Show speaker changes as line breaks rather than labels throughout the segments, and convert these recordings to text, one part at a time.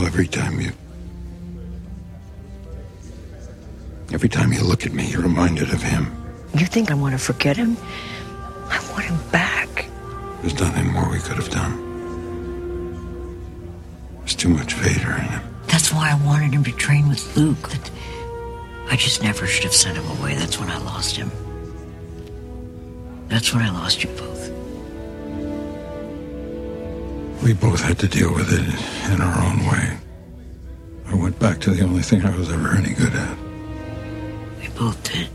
know, every time you. Every time you look at me, you're reminded of him.
You think I want to forget him? I want him back.
There's nothing more we could have done. There's too much Vader in him.
That's why I wanted him to train with Luke. That I just never should have sent him away. That's when I lost him. That's when I lost you both.
We both had to deal with it in our own way. I went back to the only thing I was ever any good at.
We both did.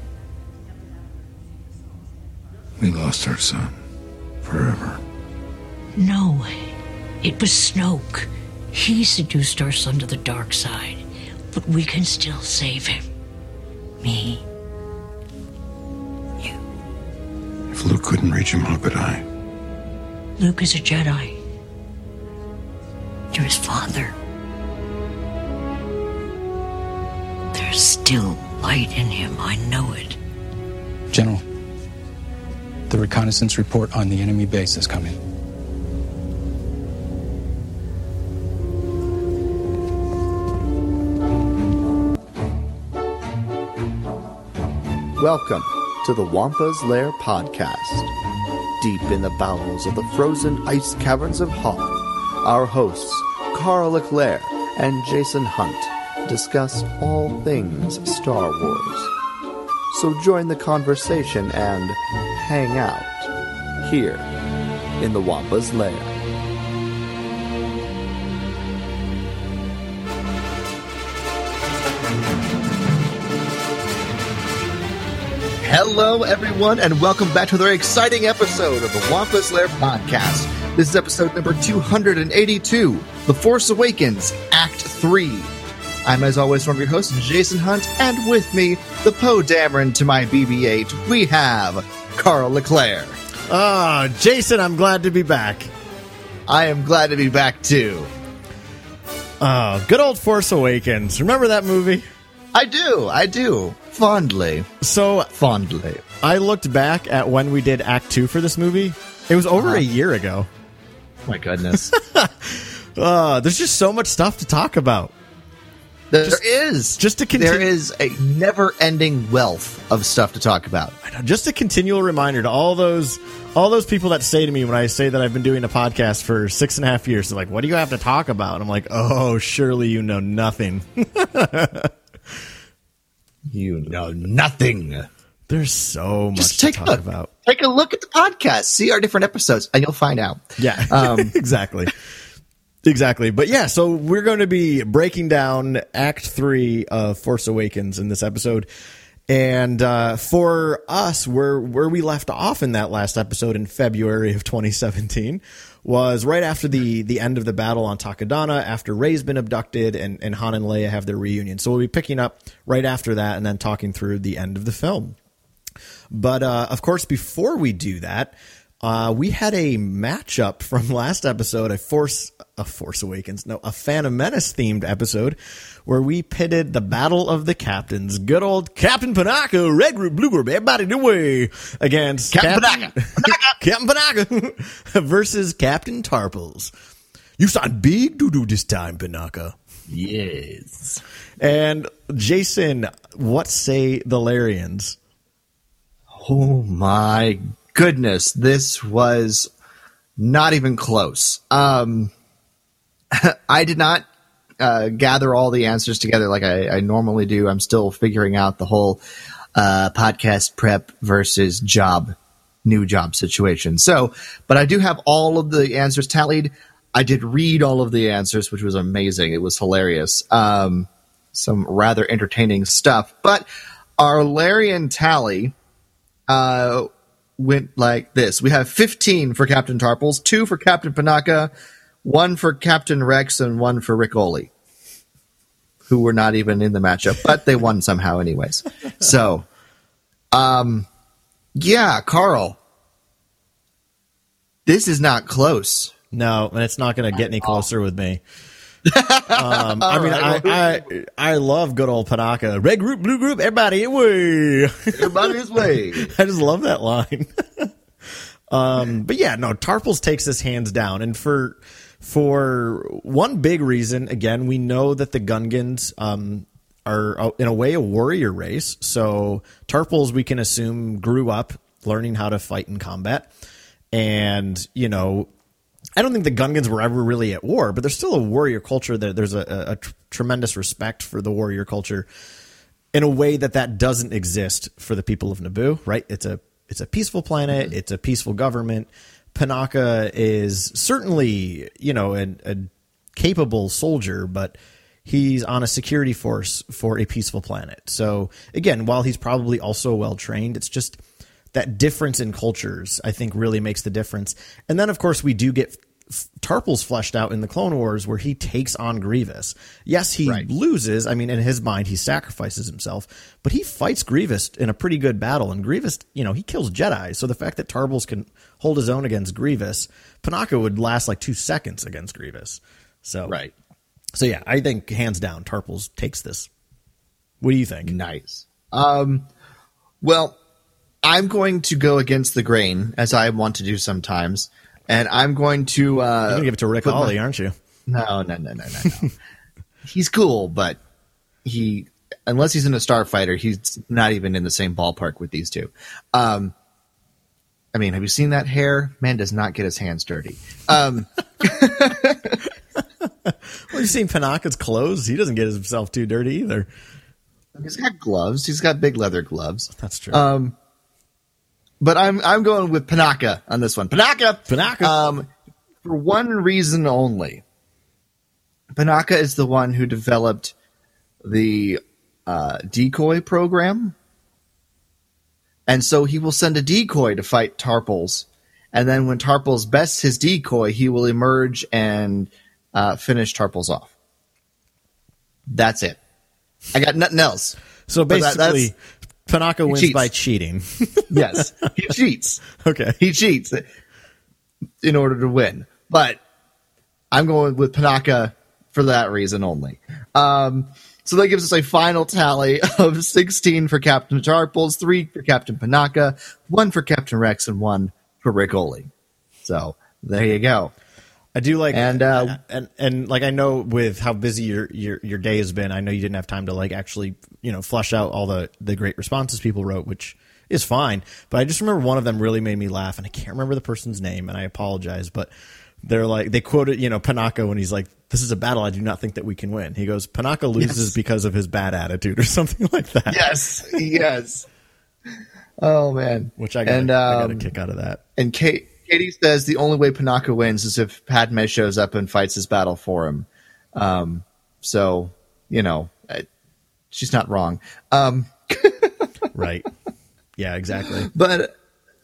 We lost our son. Forever.
No, way. it was Snoke. He seduced our son to the dark side, but we can still save him. Me. You.
If Luke couldn't reach him, how could I?
Luke is a Jedi. You're his father. There's still light in him. I know it.
General, the reconnaissance report on the enemy base is coming.
Welcome to the Wampa's Lair podcast. Deep in the bowels of the frozen ice caverns of Hoth, our hosts, Carl Leclerc and Jason Hunt, discuss all things Star Wars. So join the conversation and hang out here in the Wampa's Lair. Hello, everyone, and welcome back to another exciting episode of the Wampa's Lair podcast. This is episode number 282 The Force Awakens, Act 3. I'm, as always, one of your hosts, Jason Hunt, and with me, the Poe Dameron to my BB 8, we have Carl LeClaire.
Ah, Jason, I'm glad to be back.
I am glad to be back, too.
Oh, good old Force Awakens. Remember that movie?
I do, I do. Fondly.
So
Fondly.
I looked back at when we did Act 2 for this movie. It was over
Uh-huh.
a year ago.
My goodness.
Uh, there's just so much stuff to talk about.
There
Just-
is.
just to continue-
is a never ending wealth of stuff to talk about.
Just a continual reminder to all those all those people that say to me when I say that I've been doing a podcast for six and a half years, they're like, "What do you have to talk about?" I'm like, "Oh, surely you know nothing."
You know nothing.
There's so much
Just
to
take a
talk
look.
about.
Take a look at the podcast. See our different episodes, and you'll find out.
Yeah,
Um,
exactly. Exactly. But yeah, so we're going to be breaking down Act 3 of Force Awakens in this episode. And uh, for us, where where we left off in that last episode in February of 2017 was right after the the end of the battle on Takodana, after Rey's been abducted and, and Han and Leia have their reunion. So we'll be picking up right after that and then talking through the end of the film. But uh, of course, before we do that, uh, we had a matchup from last episode, a Force, a Force Awakens, no, a Phantom Menace themed episode, where we pitted the Battle of the Captains, good old Captain Panaka, Red Group, Blue Group, everybody the way, against
Captain Panaka,
Captain Panaka versus Captain Tarpals. You sound big doo doo this time, Panaka.
Yes.
And Jason, what say the Larians?
Oh my goodness, this was not even close. Um, I did not uh, gather all the answers together like I, I normally do. I'm still figuring out the whole uh, podcast prep versus job, new job situation. So, but I do have all of the answers tallied. I did read all of the answers, which was amazing. It was hilarious. Um, some rather entertaining stuff. But our Larian tally uh, went like this. We have 15 for Captain Tarpals, two for Captain Panaka, one for Captain Rex, and one for Ric Olié, who were not even in the matchup, but they won somehow anyways. So, um, yeah, Carl, this is not close.
No, and it's not going to get any closer with me. Um, I mean, I, I I love good old Panaka. Red group, blue group, everybody away.
Everybody's way.
I just love that line. um, but yeah, no, Tarpals takes this hands down, and for for one big reason. Again, we know that the Gungans um, are, in a way, a warrior race. So Tarpals, we can assume, grew up learning how to fight in combat. And, you know, I don't think the Gungans were ever really at war, but there's still a warrior culture. That there's a, a, a tr- tremendous respect for the warrior culture in a way that that doesn't exist for the people of Naboo. Right? It's a it's a peaceful planet. Mm-hmm. It's a peaceful government. Panaka is certainly you know a, a capable soldier, but he's on a security force for a peaceful planet. So again, while he's probably also well trained, it's just that difference in cultures, I think, really makes the difference. And then, of course, we do get Tarpals fleshed out in the Clone Wars where he takes on Grievous. Yes, he
Right.
loses. I mean, in his mind, he sacrifices himself, but he fights Grievous in a pretty good battle. And Grievous, you know, he kills Jedi. So the fact that Tarpals can hold his own against Grievous, Panaka would last like two seconds against Grievous. So
Right.
So yeah, I think hands down, Tarpals takes this. What do you think?
Nice. Um, well, I'm going to go against the grain as I want to do sometimes, and I'm going to uh,
You're gonna give it to Rick
put my-
aren't you?
No, no, no, no, no, no. he's cool, but he unless he's in a starfighter, he's not even in the same ballpark with these two. Um, I mean, have you seen that hair? Man does not get his hands dirty. Um,
Well, you seen Panaka's clothes? He doesn't get himself too dirty either.
he's got gloves. He's got big leather gloves.
That's true.
Um, but I'm I'm going with Panaka on this one. Panaka.
Panaka.
Um, for one reason only. Panaka is the one who developed the uh, decoy program, and so he will send a decoy to fight Tarpals, and then when Tarpals bests his decoy, he will emerge and uh, finish Tarpals off. That's it. I got nothing else.
so
but that-
Panaka wins
cheats.
by cheating.
Yes, he cheats.
okay.
he cheats in order to win. But I'm going with Panaka for that reason only. Um, so that gives us a final tally of 16 for Captain Tarpals, 3 for Captain Panaka, 1 for Captain Rex, and 1 for Ric Olié. So there you go.
I do like
And, uh,
and and like I know with how busy your your your day has been, I know you didn't have time to like actually you know flush out all the the great responses people wrote, which is fine. But I just remember one of them really made me laugh, and I can't remember the person's name, and I apologize, but. They're like they quoted, you know, Panaka when he's like, "This is a battle I do not think that we can win." He goes, "Panaka loses
Yes.
because of his bad attitude or something like that."
Yes, yes. Oh man,
which I got,
and
I got a
um,
kick out of that.
And Kate, Katie says the only way Panaka wins is if Padme shows up and fights his battle for him. Um, so you know, uh, she's not wrong. Um,
Right? Yeah, exactly.
but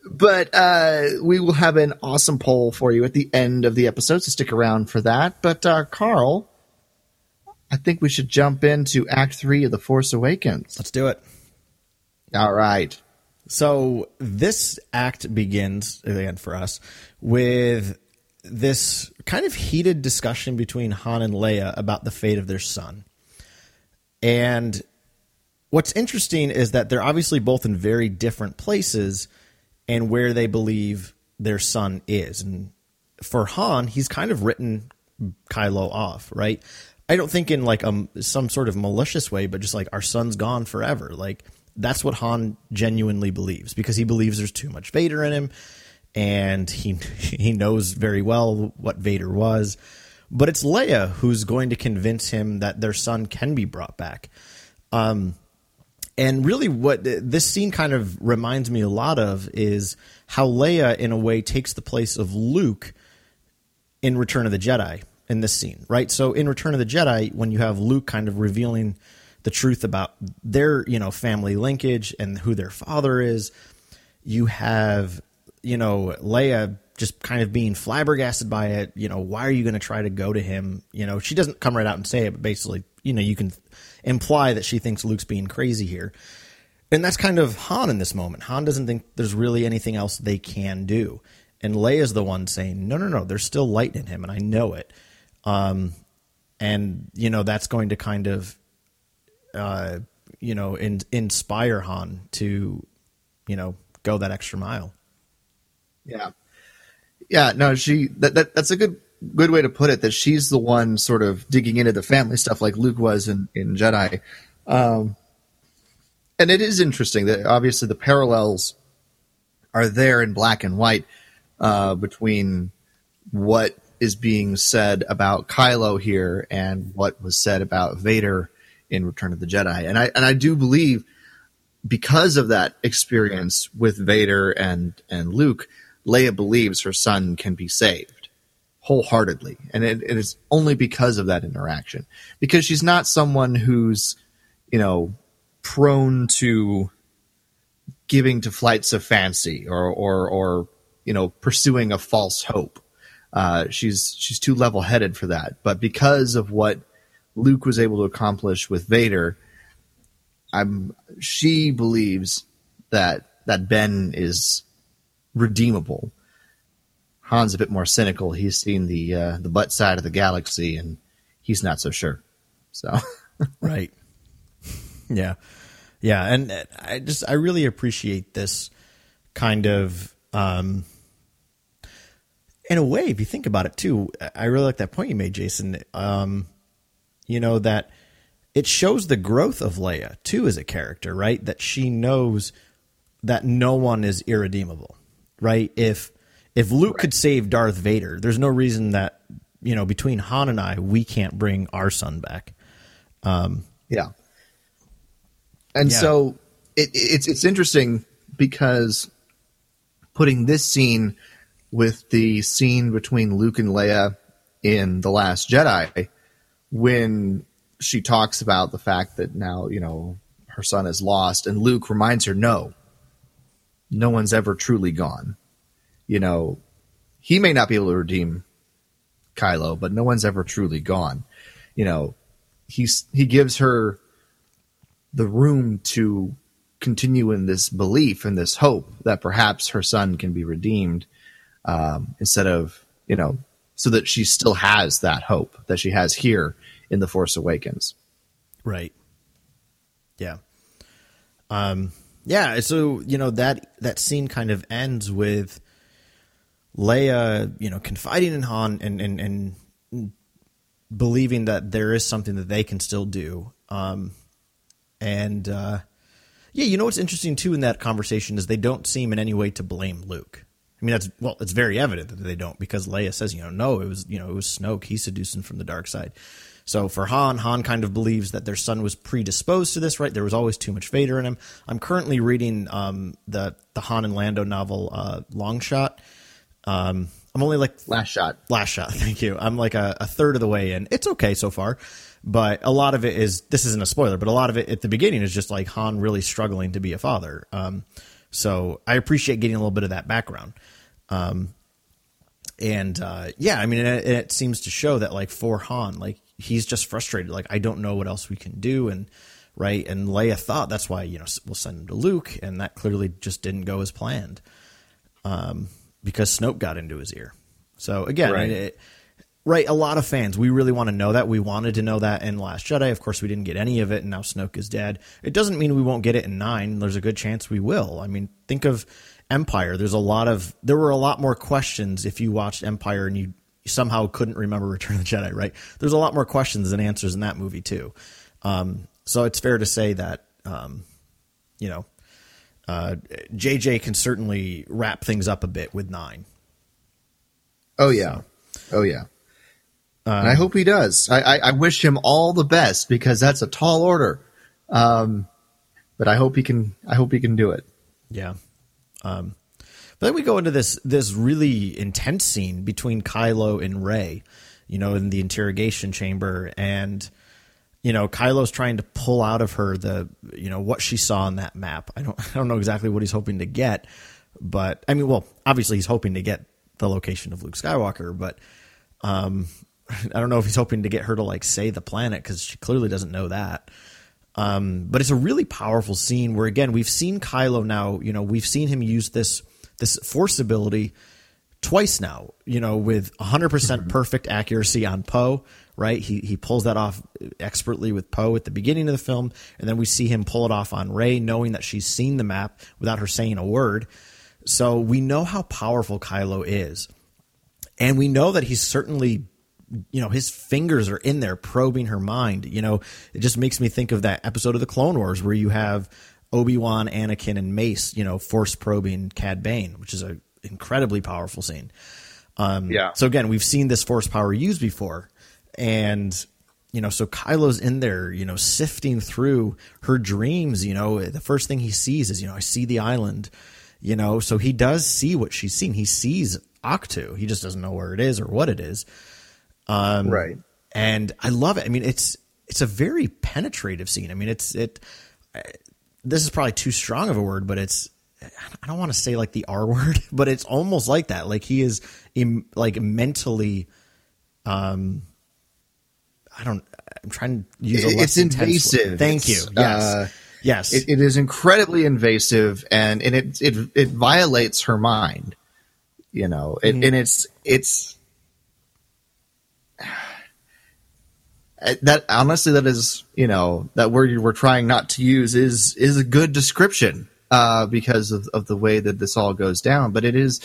but uh, we will have an awesome poll for you at the end of the episode, so stick around for that. But uh, Carl, I think we should jump into Act Three of The Force Awakens.
Let's do it.
All right.
So this act begins again for us with this kind of heated discussion between Han and Leia about the fate of their son. And what's interesting is that they're obviously both in very different places and where they believe their son is. And for Han, he's kind of written Kylo off, right? I don't think in like um some sort of malicious way, but just like our son's gone forever. Like that's what Han genuinely believes because he believes there's too much Vader in him, and he he knows very well what Vader was. But it's Leia who's going to convince him that their son can be brought back. Um, and really, what this scene kind of reminds me a lot of is how Leia, in a way, takes the place of Luke in Return of the Jedi in this scene, right? So in Return of the Jedi, when you have Luke kind of revealing the truth about their, you know, family linkage and who their father is, you have, you know, Leia just kind of being flabbergasted by it. You know, why are you going to try to go to him? You know, she doesn't come right out and say it, but basically, you know, you can imply that she thinks Luke's being crazy here. And that's kind of Han in this moment. Han doesn't think there's really anything else they can do. And Leia's the one saying, no, no, no, there's still light in him, and I know it. Um, and, you know, that's going to kind of, uh, you know, in, inspire Han to, you know, go that extra mile.
Yeah. Yeah, no, she that, that that's a good good way to put it that she's the one sort of digging into the family stuff like Luke was in, in Jedi. Um, and it is interesting that obviously the parallels are there in black and white uh, between what is being said about Kylo here and what was said about Vader in Return of the Jedi. And I and I do believe because of that experience with Vader and and Luke, Leia believes her son can be saved wholeheartedly, and it, it is only because of that interaction. Because she's not someone who's, you know, prone to giving to flights of fancy or or or you know pursuing a false hope. Uh, she's she's too level headed for that. But because of what Luke was able to accomplish with Vader, I'm she believes that that Ben is redeemable. Han's a bit more cynical. He's seen the uh, the butt side of the galaxy, and he's not so sure. So,
right, yeah, yeah, and I just I really appreciate this kind of. Um, in a way, if you think about it too, I really like that point you made, Jason. Um, you know that it shows the growth of Leia too as a character, right? That she knows that no one is irredeemable, right? If if Luke right. could save Darth Vader, there's no reason that you know between Han and I we can't bring our son back.
Um, yeah, and yeah. so it, it's it's interesting because putting this scene with the scene between Luke and Leia in the Last Jedi, when she talks about the fact that now you know her son is lost, and Luke reminds her, "No, no one's ever truly gone." You know, he may not be able to redeem Kylo, but no one's ever truly gone. You know, he's he gives her the room to continue in this belief and this hope that perhaps her son can be redeemed um, instead of you know so that she still has that hope that she has here in the Force Awakens.
Right. Yeah. Um. Yeah. So you know that that scene kind of ends with Leia, you know, confiding in Han and and and believing that there is something that they can still do. Um. And uh, yeah, you know what's interesting too in that conversation is they don't seem in any way to blame Luke. I mean, that's well, it's very evident that they don't because Leia says, you know, no, it was you know it was Snoke. He seduced him from the dark side. So for Han, Han kind of believes that their son was predisposed to this, right? There was always too much Vader in him. I'm currently reading um, the the Han and Lando novel, uh, Long Shot. Um, I'm only like
last shot.
Last shot. Thank you. I'm like a, a, third of the way in. It's okay so far, but a lot of it is. This isn't a spoiler, but a lot of it at the beginning is just like Han really struggling to be a father. Um, so I appreciate getting a little bit of that background. Um, and uh, yeah, I mean, it, it, seems to show that like for Han, like he's just frustrated. Like I don't know what else we can do, and right. And Leia thought that's why you know we'll send him to Luke, and that clearly just didn't go as planned, um, because Snoke got into his ear. So again, right. It, right, a lot of fans we really want to know that. We wanted to know that in Last Jedi. Of course, we didn't get any of it, and now Snoke is dead. It doesn't mean we won't get it in nine. There's a good chance we will. I mean, think of Empire. There's a lot of there were a lot more questions if you watched Empire and you somehow couldn't remember Return of the Jedi, right? There's a lot more questions than answers in that movie too. Um, so it's fair to say that um, you know uh, JJ can certainly wrap things up a bit with nine.
Oh yeah, so, oh yeah. Um, and I hope he does. I, I, I, wish him all the best because that's a tall order. Um, but I hope he can. I hope he can do it.
Yeah. Um, but then we go into this this really intense scene between Kylo and Rey, you know, in the interrogation chamber, and you know, Kylo's trying to pull out of her the you know what she saw on that map. I don't I don't know exactly what he's hoping to get, but I mean, well, obviously he's hoping to get the location of Luke Skywalker, but um, I don't know if he's hoping to get her to like say the planet because she clearly doesn't know that. Um, but it's a really powerful scene where again we've seen Kylo now. You know, we've seen him use this this force ability twice now, you know, with 100% mm-hmm. perfect accuracy on Poe, right? He, he pulls that off expertly with Poe at the beginning of the film, and then we see him pull it off on Rey, knowing that she's seen the map without her saying a word. So we know how powerful Kylo is. and we know that he's certainly you know his fingers are in there probing her mind you know it just makes me think of that episode of the clone wars where you have obi-wan anakin and mace you know force probing cad bane which is an incredibly powerful scene um,
Yeah.
so again we've seen this force power used before and you know so kylo's in there you know sifting through her dreams you know the first thing he sees is you know i see the island you know so he does see what she's seen he sees Ahch-To. he just doesn't know where it is or what it is
right.
and I love it. I mean, it's it's a very penetrative scene. I mean, it's it. This is probably too strong of a word, but it's. I don't want to say like the R word, but it's almost like that. Like he is, Im, like mentally. Um, I don't. I'm trying to use a less
it's invasive.
Thank you.
It's,
Yes.
uh,
yes.
It, it is incredibly invasive, and and it it it violates her mind. You know, it,
Mm-hmm.
and it's it's that honestly that is you know that word you were trying not to use is is a good description uh, because of of the way that this all goes down. But it is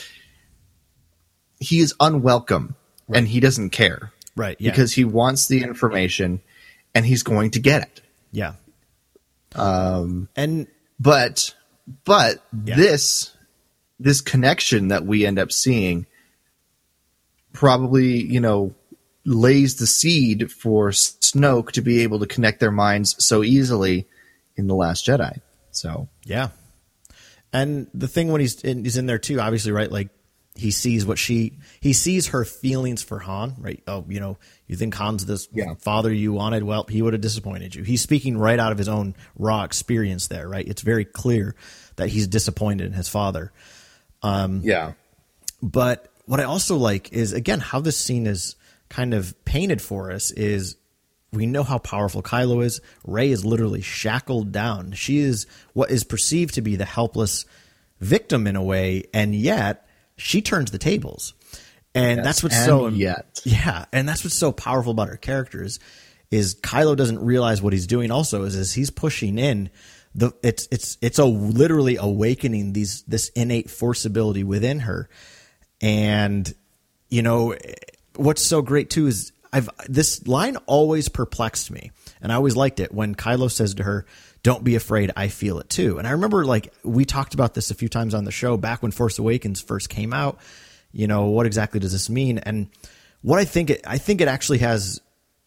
he is unwelcome, and he doesn't care
right. Yeah.
because he wants the information, and he's going to get it.
yeah. Um. And
but but
Yeah.
this this connection that we end up seeing probably you know lays the seed for Snoke to be able to connect their minds so easily in the Last Jedi. So
Yeah. And the thing when he's in, he's in there too, obviously, right? Like he sees what she he sees her feelings for Han, right? Oh, you know, you think Han's this
Yeah.
father you wanted? Well, he would have disappointed you. He's speaking right out of his own raw experience there, right? It's very clear that he's disappointed in his father.
Um, yeah,
But what I also like is again how this scene is kind of painted for us is we know how powerful Kylo is. Rey is literally shackled down. She is what is perceived to be the helpless victim in a way, and yet she turns the tables. And that's what's
and
so
yet.
yeah, and that's what's so powerful about her characters is Kylo doesn't realize what he's doing. Also, is is he's pushing in the it's it's it's a literally awakening these this innate force ability within her, and you know what's so great too is I've this line always perplexed me, and I always liked it when Kylo says to her, "Don't be afraid, I feel it too." And I remember like we talked about this a few times on the show back when Force Awakens first came out. You know what exactly does this mean? And what I think it I think it actually has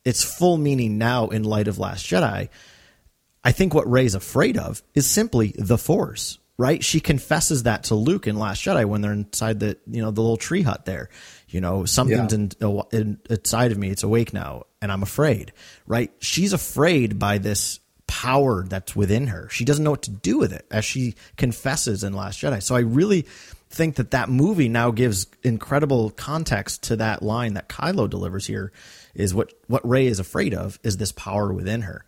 its full meaning now in light of Last Jedi. I think what Rey's afraid of is simply the Force, right? She confesses that to Luke in Last Jedi when they're inside the you know the little tree hut there. You know something's in, in, inside of me. It's awake now, and I'm afraid. Right? She's afraid by this power that's within her. She doesn't know what to do with it, as she confesses in Last Jedi. So I really think that that movie now gives incredible context to that line that Kylo delivers here. Is what what Rey is afraid of is this power within her.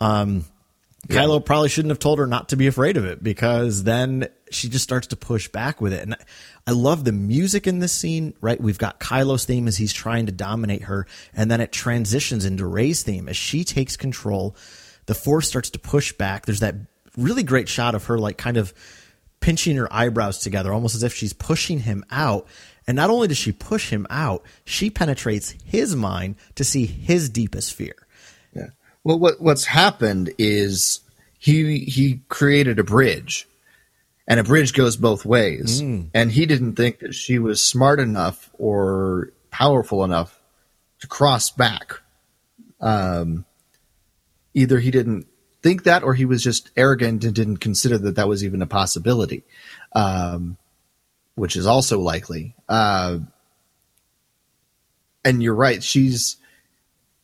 Um, Kylo probably shouldn't have told her not to be afraid of it because then she just starts to push back with it. And I love the music in this scene, right? We've got Kylo's theme as he's trying to dominate her, and then it transitions into Rey's theme as she takes control. The force starts to push back. There's that really great shot of her, like, kind of pinching her eyebrows together, almost as if she's pushing him out. And not only does she push him out, she penetrates his mind to see his deepest fear.
yeah. Well, what what's happened is he he created a bridge, and a bridge goes both ways, and he didn't think that she was smart enough or powerful enough to cross back. Um, either he didn't think that, or he was just arrogant and didn't consider that that was even a possibility, um, which is also likely. Uh, and you're right; she's.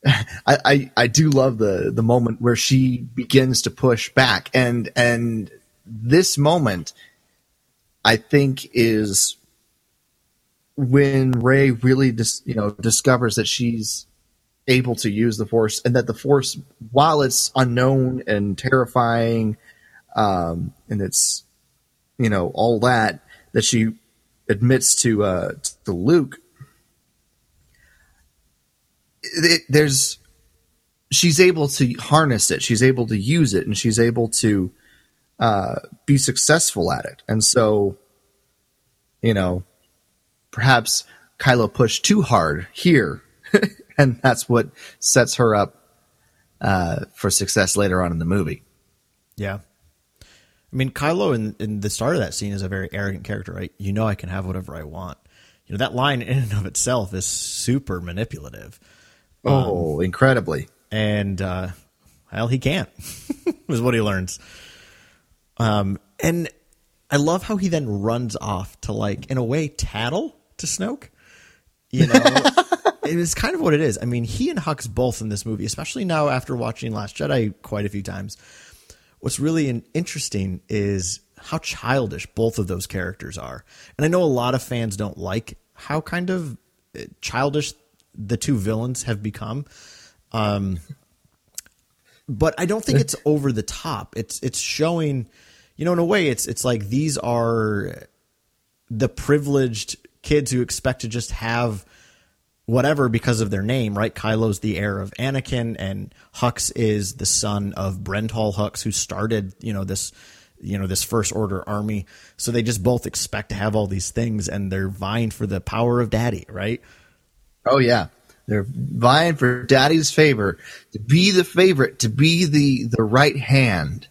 I, I, I do love the the moment where she begins to push back, and and this moment, I think, is when Rey really dis, you know discovers that she's able to use the force and that the force while it's unknown and terrifying um and it's you know all that that she admits to uh to Luke it, there's she's able to harness it she's able to use it and she's able to uh be successful at it and so you know perhaps Kylo pushed too hard here, and that's what sets her up uh, for success later on in the movie.
Yeah. I mean, Kylo in, in the start of that scene is a very arrogant character, right? You know, I can have whatever I want. You know, that line in and of itself is super manipulative.
Oh, incredibly!
And, uh, well, he can't, is what he learns. Um, and I love how he then runs off to, like, in a way, tattle to Snoke. You know, it is kind of what it is. I mean, he and Hux both in this movie, especially now after watching Last Jedi quite a few times. What's really interesting is how childish both of those characters are. And I know a lot of fans don't like how kind of uh, childish the two villains have become. Um, but I don't think it's over the top. It's it's showing, you know, in a way, it's it's like these are the privileged kids who expect to just have whatever because of their name, right? Kylo's the heir of Anakin, and Hux is the son of Brendol Hux, who started, you know, this, you know, this First Order army. So they just both expect to have all these things, and they're vying for the power of Daddy, right?
Oh yeah, they're vying for Daddy's favor to be the favorite, to be the the right hand.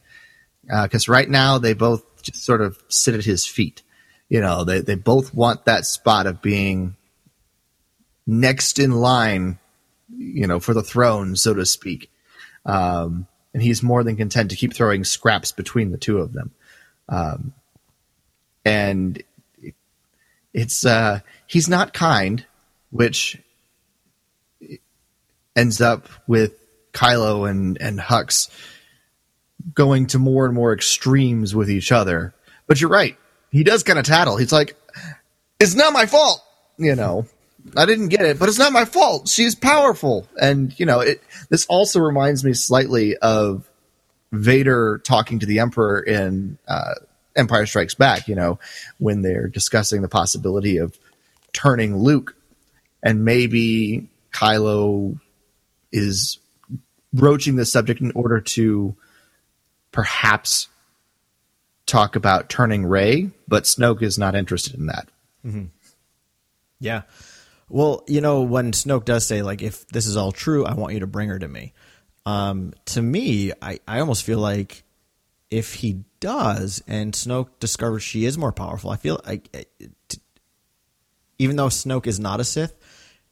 Because uh, right now they both just sort of sit at his feet. You know, they they both want that spot of being next in line, you know, for the throne, so to speak. Um, and he's more than content to keep throwing scraps between the two of them. Um, and it's uh, he's not kind, which ends up with Kylo and and Hux going to more and more extremes with each other. But you're right, he does kind of tattle. He's like, "It's not my fault," you know. I didn't get it, but it's not my fault. She's powerful, and you know it. This also reminds me slightly of Vader talking to the Emperor in uh, Empire Strikes Back. You know, when they're discussing the possibility of turning Luke, and maybe Kylo is broaching the subject in order to perhaps talk about turning Rey, but Snoke is not interested in that.
Mm-hmm. Yeah. Well, you know, when Snoke does say, like, if this is all true, I want you to bring her to me. Um, to me, I, I almost feel like if he does and Snoke discovers she is more powerful, I feel like, even though Snoke is not a Sith,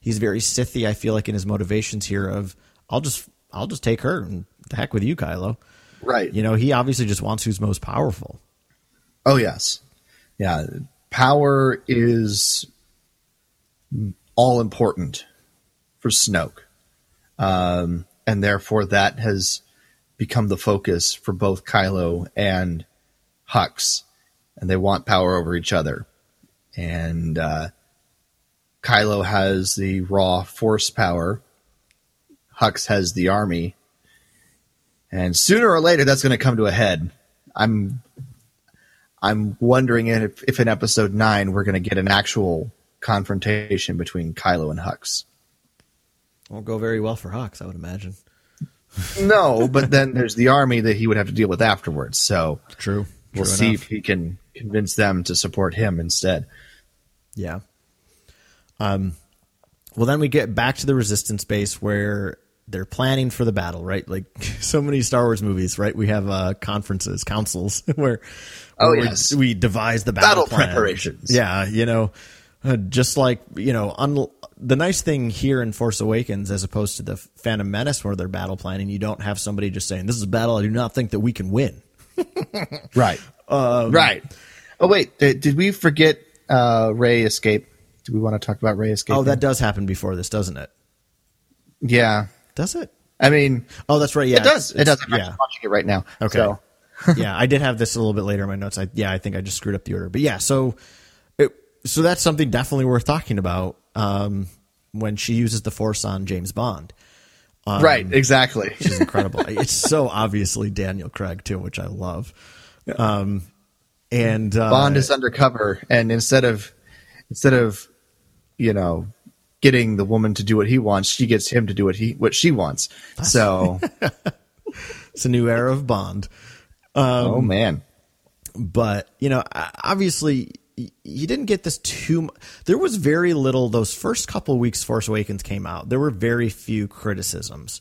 he's very Sithy. I feel like in his motivations here of, I'll just, I'll just take her and the heck with you, Kylo.
Right.
You know, he obviously just wants who's most powerful.
Oh, yes. Yeah. Power is all important for Snoke. Um, and therefore, that has become the focus for both Kylo and Hux. And they want power over each other. And uh, Kylo has the raw force power, Hux has the army. And sooner or later, that's going to come to a head. I'm I'm wondering if, if in episode nine we're going to get an actual confrontation between Kylo and Hux.
Won't go very well for Hux, I would imagine.
no, but then there's the army that he would have to deal with afterwards. So
true.
We'll
true
see
enough.
if he can convince them to support him instead.
Yeah. Um. Well, then we get back to the resistance base where they're planning for the battle, right? Like so many Star Wars movies, right? We have uh, conferences, councils where,
Oh,
where
yes.
we, devise the battle,
Battle
plan.
preparations.
Yeah, you know, uh, just like you know, un- the nice thing here in Force Awakens, as opposed to the Phantom Menace, where they're battle planning, you don't have somebody just saying, "This is a battle I do not think that we can win."
Right. right. Oh wait, did, did we forget uh, Rey escape? Do we want to talk about Rey escape?
Oh, that does happen before this, doesn't it?
yeah.
Does it?
I mean,
Oh, that's right. Yeah,
it does.
it's-
It does. I'm
Yeah.
watching it right now.
Okay.
So,
yeah, I did have this a little bit later in my notes. I yeah, I think I just screwed up the order. But yeah, so it, so that's something definitely worth talking about um, when she uses the force on James Bond. Um,
right. Exactly.
Which is incredible. it's so obviously Daniel Craig too, which I love. Um, and uh,
Bond is undercover, and instead of instead of you know getting the woman to do what he wants, she gets him to do what he what she wants. So,
it's a new era of Bond.
Um, oh man,
but you know, obviously, you didn't get this too. There was very little. Those first couple weeks, Force Awakens came out. There were very few criticisms.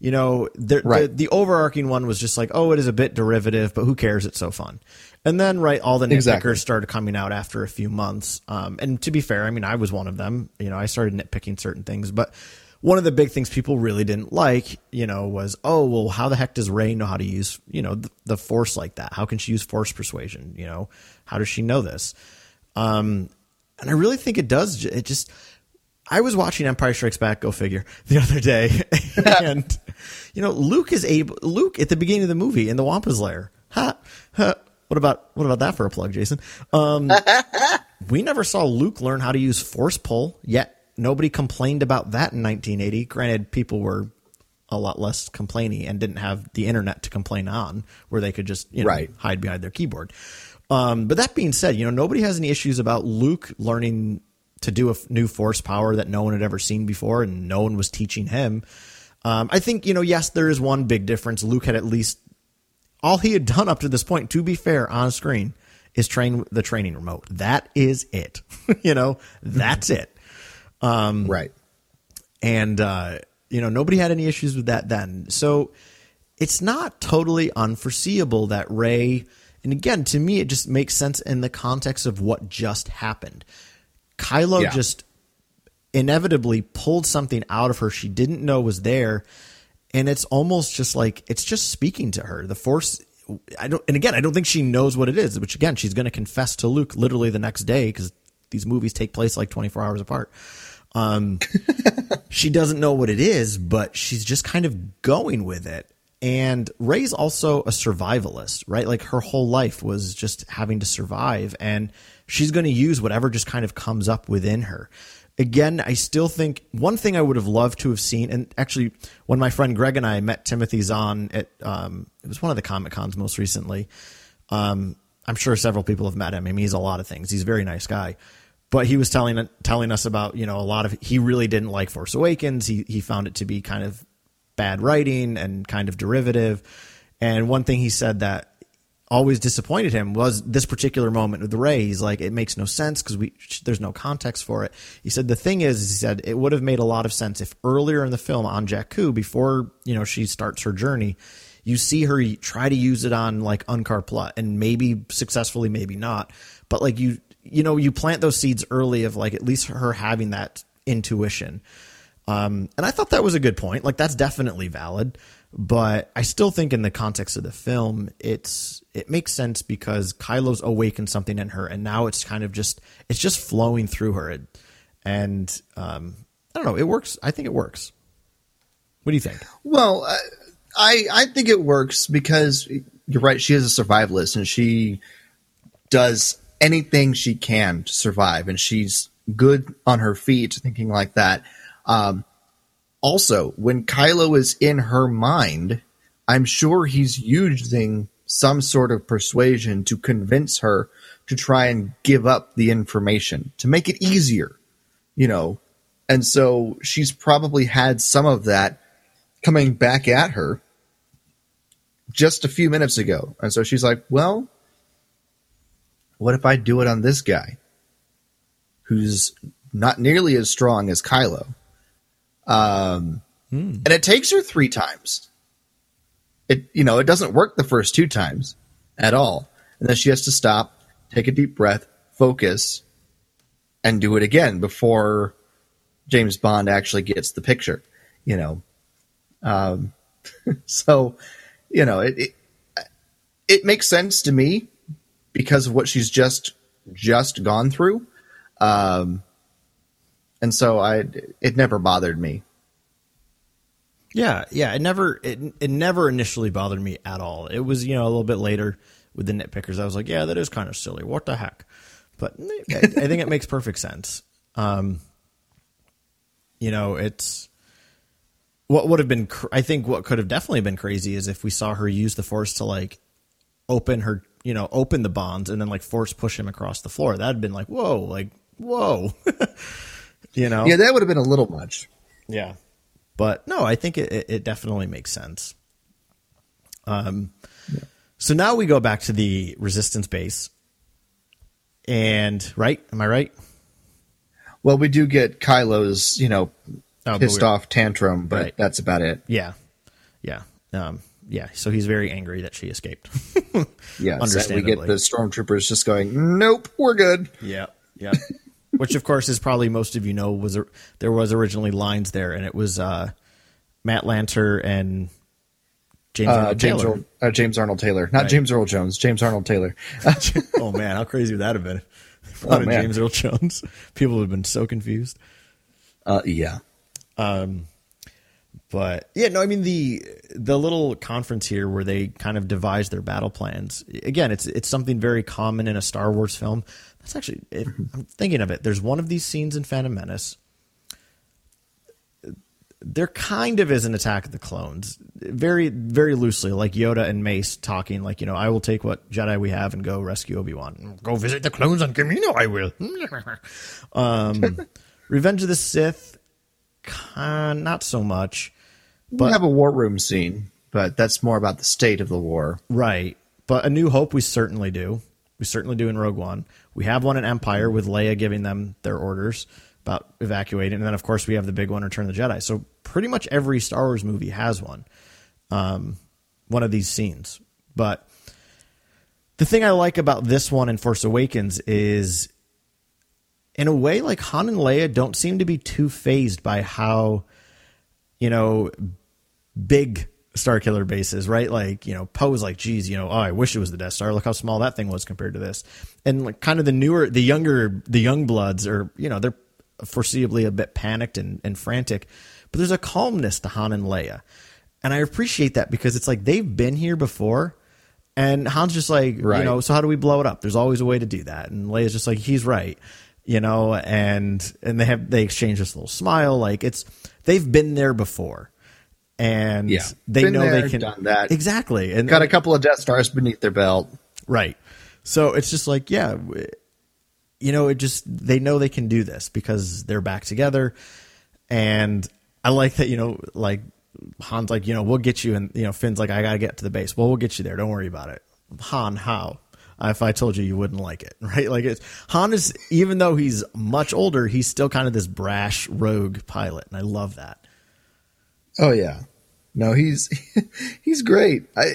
You know, the,
Right.
the the overarching one was just like, oh, it is a bit derivative, but who cares? It's so fun. And then, right, all the nitpickers
Exactly.
started coming out after a few months. Um, and to be fair, I mean, I was one of them. You know, I started nitpicking certain things, but one of the big things people really didn't like, you know, was, oh, well, how the heck does Rey know how to use, you know, the, the force like that? How can she use force persuasion? You know, how does she know this? Um, and I really think it does. It just, I was watching Empire Strikes Back, go figure, the other day, and you know, Luke is able. Luke at the beginning of the movie in the Wampa's lair. Ha, ha. What about what about that for a plug, Jason? Um, we never saw Luke learn how to use force pull yet. Nobody complained about that in 1980. Granted, people were a lot less complaining and didn't have the internet to complain on, where they could just you know,
Right.
hide behind their keyboard. Um, but that being said, you know nobody has any issues about Luke learning to do a f- new force power that no one had ever seen before, and no one was teaching him. Um, I think you know, yes, there is one big difference. Luke had at least all he had done up to this point. To be fair, on screen is train the training remote. That is it. you know, that's it
right.
and uh, you know nobody had any issues with that then. So it's not totally unforeseeable that Rey, and again, to me, it just makes sense in the context of what just happened. Kylo
Yeah.
just inevitably pulled something out of her she didn't know was there, and it's almost just like it's just speaking to her. The Force. I don't, and again, I don't think she knows what it is. Which again, she's going to confess to Luke literally the next day because these movies take place like twenty four hours apart Um, she doesn't know what it is, but she's just kind of going with it. And Rey's also a survivalist, right? Like her whole life was just having to survive, and she's going to use whatever just kind of comes up within her. Again, I still think one thing I would have loved to have seen, and actually, when my friend Greg and I met Timothy Zahn at, um, it was one of the Comic Cons most recently. Um, I'm sure several people have met him. I mean, he's a lot of things. He's a very nice guy but he was telling telling us about you know a lot of he really didn't like Force Awakens. He he found it to be kind of bad writing and kind of derivative. And one thing he said that always disappointed him was this particular moment with the Rey. He's like, it makes no sense because we there's no context for it. He said the thing is, he said it would have made a lot of sense if earlier in the film on Jakku, before you know she starts her journey, you see her try to use it on like Unkar Plut and maybe successfully, maybe not. But like you, you know, you plant those seeds early of like at least her having that intuition. Um, and I thought that was a good point. Like that's definitely valid, but I still think in the context of the film, it's it makes sense because Kylo's awakened something in her, and now it's kind of just it's just flowing through her, and, and um, I don't know, it works. I think it works. What do you think?
Well, uh, I I think it works because you're right. She is a survivalist, and she does anything she can to survive, and she's good on her feet, thinking like that. Um, also, when Kylo is in her mind, I'm sure he's using some sort of persuasion to convince her to try and give up the information to make it easier, you know. And so she's probably had some of that coming back at her just a few minutes ago. And so she's like, well, what if I do it on this guy who's not nearly as strong as Kylo? Um, and it takes her three times. It, you know, it doesn't work the first two times at all. And then she has to stop, take a deep breath, focus, and do it again before James Bond actually gets the picture, you know. Um, so, you know, it, it it makes sense to me because of what she's just just gone through. Um, and so I it never bothered me.
Yeah, yeah. It never it it never initially bothered me at all. It was you know a little bit later with the nitpickers. I was like, yeah, that is kind of silly. What the heck? But I, I think it makes perfect sense. Um, you know, it's what would have been. Cr- I think what could have definitely been crazy is if we saw her use the force to like open her, you know, open the bonds and then like force push him across the floor. That'd been like, whoa, like whoa. you know,
Yeah, that would have been a little much.
yeah. But no, I think it, it- it definitely makes sense. Um, so now we go back to the resistance base, and right, am I right?
Well, we do get Kylo's, you know,
Oh,
pissed off tantrum, but
Right.
that's about it.
Yeah, yeah, um, yeah. So he's very angry that she escaped.
Yeah, so we get the stormtroopers just going, "Nope, we're good."
Yeah, yeah. Which, of course, is probably most of you know was there was originally lines there, and it was uh, Matt Lanter and James
Uh,
Arnold
James,
Taylor.
Earl, uh, James Arnold Taylor, not
Right.
James Earl Jones. James Arnold Taylor.
oh man, how crazy would that have been? What
man.
James Earl Jones. People would have been so confused.
uh, yeah,
But yeah, no, I mean the the little conference here where they kind of devise their battle plans. Again, it's it's something very common in a Star Wars film. That's actually if, I'm thinking of it. There's one of these scenes in Phantom Menace. There kind of is an attack of the clones, very very loosely, like Yoda and Mace talking, like you know, I will take what Jedi we have and go rescue Obi Wan. Go visit the clones on Kamino. I will. um, Revenge of the Sith, not so much.
we have a war room scene, but that's more about the state of the war.
Right. But A New Hope, we certainly do. We certainly do in Rogue One. We have one in Empire with Leia giving them their orders about evacuating. And then, of course, we have the big one, Return of the Jedi. So pretty much every Star Wars movie has one, um, one of these scenes. But the thing I like about this one in Force Awakens is, in a way, like Han and Leia don't seem to be too phased by how, you know, big Starkiller bases, right? Like, you know, Poe's like, geez, you know, oh, I wish it was the Death Star. Look how small that thing was compared to this. And like kind of the newer, the younger, the young bloods are, you know, they're foreseeably a bit panicked and, and frantic, but there's a calmness to Han and Leia. And I appreciate that because it's like they've been here before. And Han's just like, you
Right.
know, so how do we blow it up? There's always a way to do that. And Leia's just like, he's right, you know, and and they have they exchange this little smile, like it's they've been there before, and
Yeah.
they
Been
know
there,
they can
done that.
exactly, and
Got a couple of Death Stars beneath their belt.
right. So it's just like, yeah, you know, it just they know they can do this because they're back together, and I like that, you know, like Han's like, you know, we'll get you, and you know, Finn's like, I gotta get to the base. Well, we'll get you there. Don't worry about it. Han, how? If I told you, you wouldn't like it, right? Like it's Han is, even though he's much older, he's still kind of this brash rogue pilot, and I love that.
Oh yeah, no, he's he's great. I,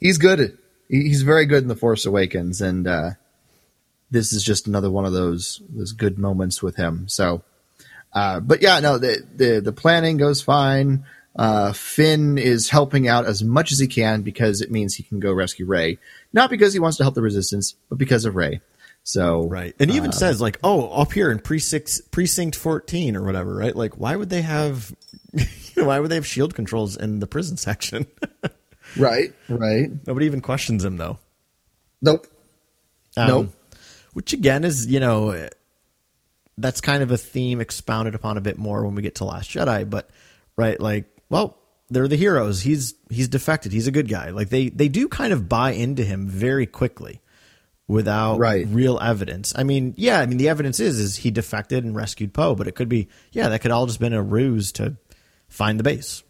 he's good. He's very good in the Force Awakens, and uh, this is just another one of those those good moments with him. So, uh, but yeah, no, the the the planning goes fine. Uh, Finn is helping out as much as he can because it means he can go rescue Rey, not because he wants to help the Resistance, but because of Rey. So
Right. And he even says like, "Oh, up here in precinct precinct 14 or whatever, right? Like why would they have you know, why would they have shield controls in the prison section?"
right, right,
Nobody even questions him though.
nope,
Um,
Nope.
Which again is, you know, that's kind of a theme expounded upon a bit more when we get to Last Jedi, but right, like, well, they're the heroes. He's he's defected. He's a good guy. Like they they do kind of buy into him very quickly without
Right.
real evidence. I mean, yeah, I mean the evidence is is he defected and rescued Poe, but it could be yeah, that could all just been a ruse to find the base.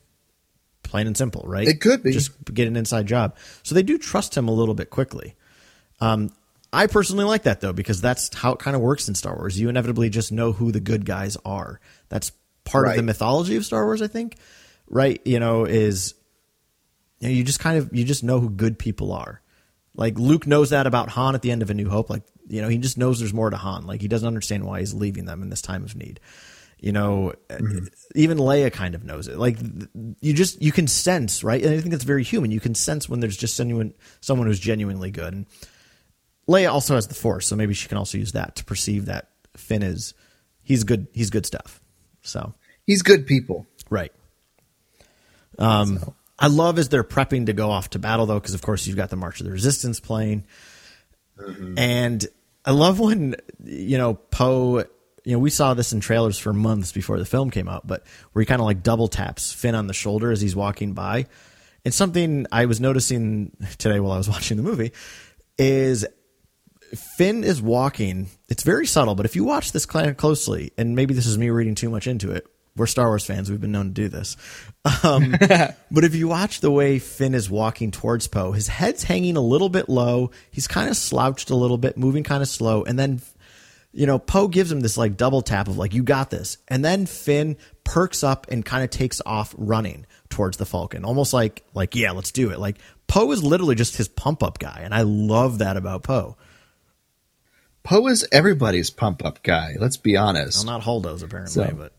Plain and simple, right?
It could be.
Just get an inside job. So they do trust him a little bit quickly. Um, I personally like that though because that's how it kind of works in Star Wars. You inevitably just know who the good guys are. That's part of the mythology of Star Wars, I think. Right? You know, is you, know, you just kind of you just know who good people are. Like Luke knows that about Han at the end of A New Hope. Like you know, he just knows there's more to Han. Like he doesn't understand why he's leaving them in this time of need. You know, even Leia kind of knows it. Like you just you can sense, right? And I think that's very human. You can sense when there's just genuine someone who's genuinely good. And Leia also has the Force, so maybe she can also use that to perceive that Finn is he's good. He's good stuff. So
he's good people.
Right. Um, I love as they're prepping to go off to battle, though, because of course you've got the March of the Resistance playing, and I love when you know Poe. You know, we saw this in trailers for months before the film came out, but where he kind of like double taps Finn on the shoulder as he's walking by. And something I was noticing today while I was watching the movie is Finn is walking. It's very subtle, but if you watch this kind of closely, and maybe this is me reading too much into it, we're Star Wars fans. We've been known to do this. Um, but if you watch the way Finn is walking towards Poe, his head's hanging a little bit low. He's kind of slouched a little bit, moving kind of slow, and then you know, Poe gives him this like double tap of like, you got this. And then Finn perks up and kind of takes off running towards the Falcon. Almost like, like, yeah, let's do it. Like Poe is literally just his pump up guy. And I love that about Poe.
Poe is everybody's pump up guy. Let's be honest.
Well, not Holdo's apparently,
So-
but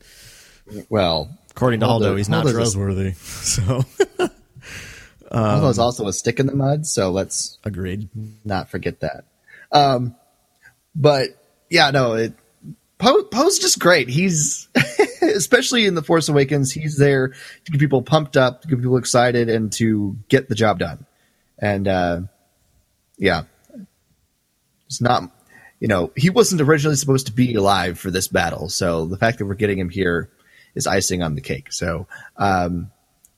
Well,
according to Holdo, he's not trustworthy. So
Holdo's also a stick in the mud, so let's
agreed.
not forget that. Um, but yeah, no, it Poe Poe's just great. He's especially in the Force Awakens, he's there to get people pumped up, to get people excited, and to get the job done. And uh, yeah, it's not. You know, he wasn't originally supposed to be alive for this battle, so the fact that we're getting him here is icing on the cake. So um,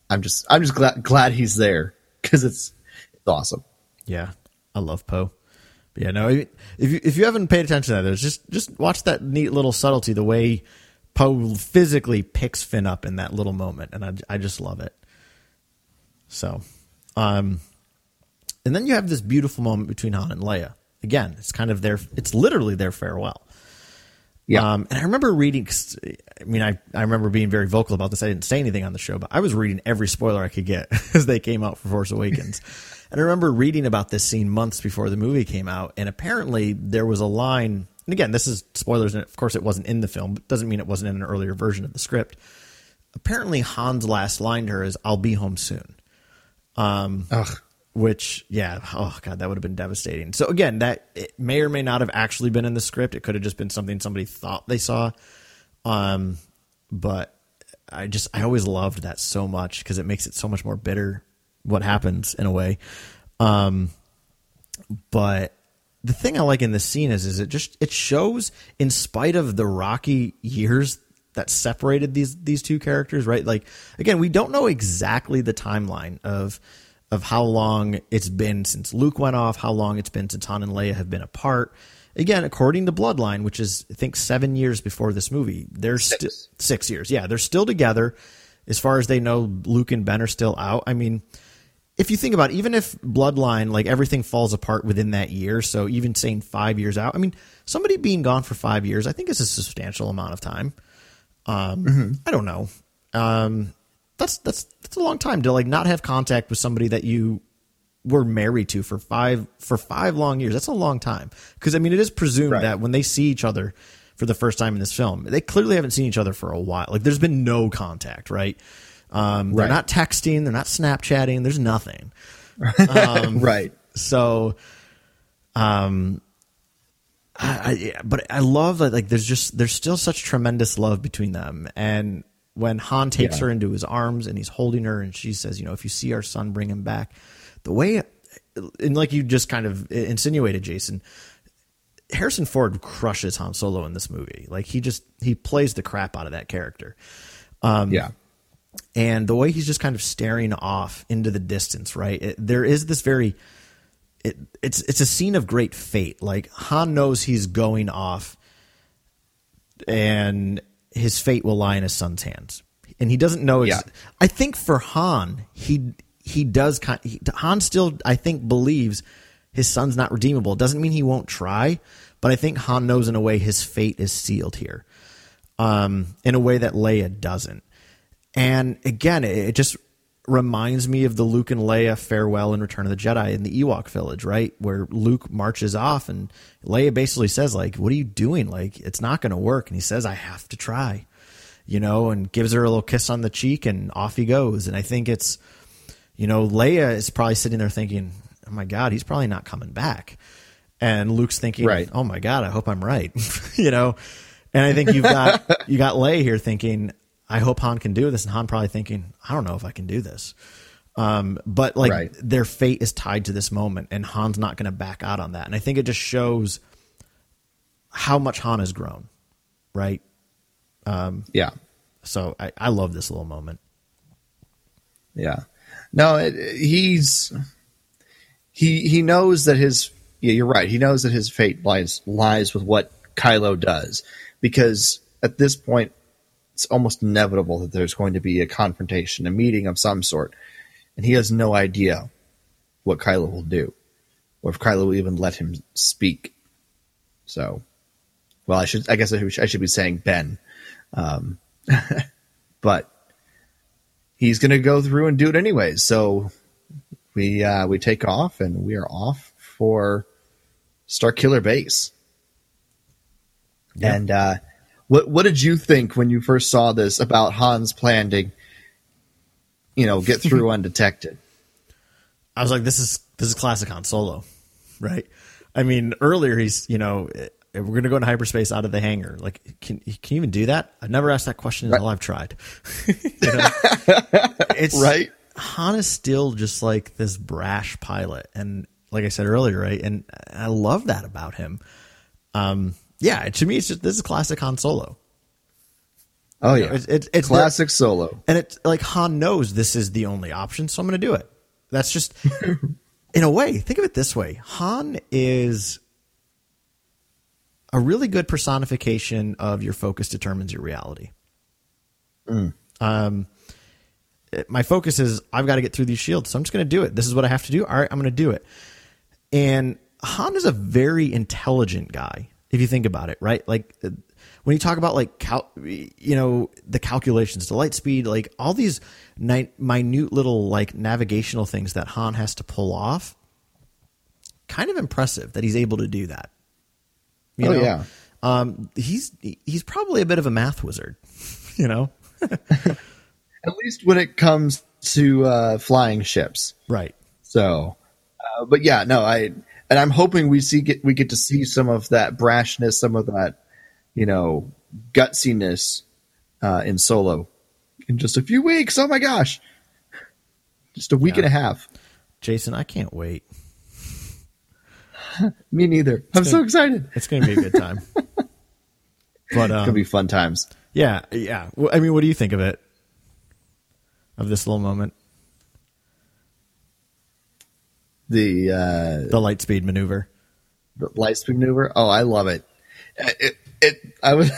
I'm just I'm just glad glad he's there because it's it's awesome.
Yeah, I love Poe. Yeah, no, if you if you haven't paid attention to that, there's just just watch that neat little subtlety, the way Poe physically picks Finn up in that little moment, and I I just love it. So, um, and then you have this beautiful moment between Han and Leia. Again, it's kind of their it's literally their farewell.
Yeah.
Um, and I remember reading. I mean, I, I remember being very vocal about this. I didn't say anything on the show, but I was reading every spoiler I could get as they came out for Force Awakens. and I remember reading about this scene months before the movie came out. And apparently there was a line, and again, this is spoilers, and of course it wasn't in the film, but doesn't mean it wasn't in an earlier version of the script. Apparently Han's last line to her is, I'll be home soon
Ugh.
which yeah oh god that would have been devastating so again that it may or may not have actually been in the script it could have just been something somebody thought they saw um but i just i always loved that so much because it makes it so much more bitter what happens in a way um but the thing i like in this scene is is it just it shows in spite of the rocky years that separated these these two characters right like again we don't know exactly the timeline of of how long it's been since Luke went off, how long it's been since Han and Leia have been apart. Again, according to Bloodline, which is I think seven years before this movie, they're still six years. Yeah, they're still together. As far as they know, Luke and Ben are still out. I mean, if you think about it, even if Bloodline, like everything falls apart within that year, so even saying five years out, I mean, somebody being gone for five years, I think is a substantial amount of time. Um, I don't know. Um, that's that's that's a long time to like not have contact with somebody that you were married to for five for five long years. That's a long time because I mean it is presumed
Right.
that when they see each other for the first time in this film, they clearly haven't seen each other for a while. Like there's been no contact, right? Um, They're not texting, they're not Snapchatting. There's nothing.
right.
So, um, I, I but I love that like there's just there's still such tremendous love between them, and when Han takes
Yeah.
her into his arms and he's holding her, and she says, you know, if you see our son, bring him back. The way, and like you just kind of insinuated, Jason. Harrison Ford crushes Han Solo in this movie. Like he just he plays the crap out of that character
yeah.
And the way he's just kind of staring off into the distance right it, there is this very it, it's it's a scene of great fate like han knows he's going off and his fate will lie in his son's hands and he doesn't know ex-
Yeah.
i think for han he he does kind he, han still i think believes his son's not redeemable it doesn't mean he won't try but i think han knows in a way his fate is sealed here um, in a way that Leia doesn't. And again, it, just reminds me of the Luke and Leia farewell in Return of the Jedi in the Ewok village, right? Where Luke marches off and Leia basically says, like, what are you doing? Like, it's not going to work. And he says, I have to try, you know, and gives her a little kiss on the cheek and off he goes. And I think it's, you know, Leia is probably sitting there thinking, oh my God, he's probably not coming back. And Luke's thinking,
Right.
oh my God, I hope I'm right, you know? And I think you've got, you got Leia here thinking, I hope Han can do this. And Han probably thinking, I don't know if I can do this. Um, but like
Right.
their fate is tied to this moment and Han's not going to back out on that. And I think it just shows how much Han has grown. Right.
Yeah.
So I, I love this little moment.
Yeah. No, it, he's he he knows that his yeah, you're right. He knows that his fate lies lies with what Kylo does because at this point it's almost inevitable that there's going to be a confrontation, a meeting of some sort, and he has no idea what Kylo will do, or if Kylo will even let him speak. So, well, I should, I guess I should, I should be saying Ben, um, but he's going to go through and do it anyways. So we uh, we take off and we are off for Starkiller Base. And uh, what what did you think when you first saw this about Han's plan to, you know, get through undetected?
I was like, this is this is classic Han Solo, right? I mean, earlier he's you know we're going to go into hyperspace out of the hangar. Like, can can you even do that? I've never asked that question until right. I've tried. it's
right.
Han is still just like this brash pilot, and like I said earlier, right? And I love that about him. Um, yeah, to me, it's just this is classic Han Solo.
Oh yeah, it's,
it's, it's
classic Solo,
and it's like Han knows this is the only option, so I'm going to do it. That's just, in a way, think of it this way: Han is a really good personification of your focus determines your reality.
Mm.
Um, my focus is I've got to get through these shields, so I'm just going to do it. This is what I have to do. All right, I'm going to do it. And Han is a very intelligent guy if you think about it, right? Like uh, when you talk about like cal- you know the calculations, the light speed, like all these ni- minute little like navigational things that Han has to pull off. Kind of impressive that he's able to do that.
You oh know? yeah.
Um, he's he's probably a bit of a math wizard, you know.
At least when it comes to uh, flying ships,
right?
So, uh, but yeah, no, I and I'm hoping we see get we get to see some of that brashness, some of that, you know, gutsiness uh, in Solo in just a few weeks. Oh my gosh, just a week yeah. and a half.
Jason, I can't wait.
Me neither. It's I'm gonna, so excited.
It's going to be a good time. but um,
it's going to be fun times.
Yeah, yeah. I mean, what do you think of it? Of this little moment?
The uh,
the light speed maneuver.
The light speed maneuver. Oh, I love it. It, it I was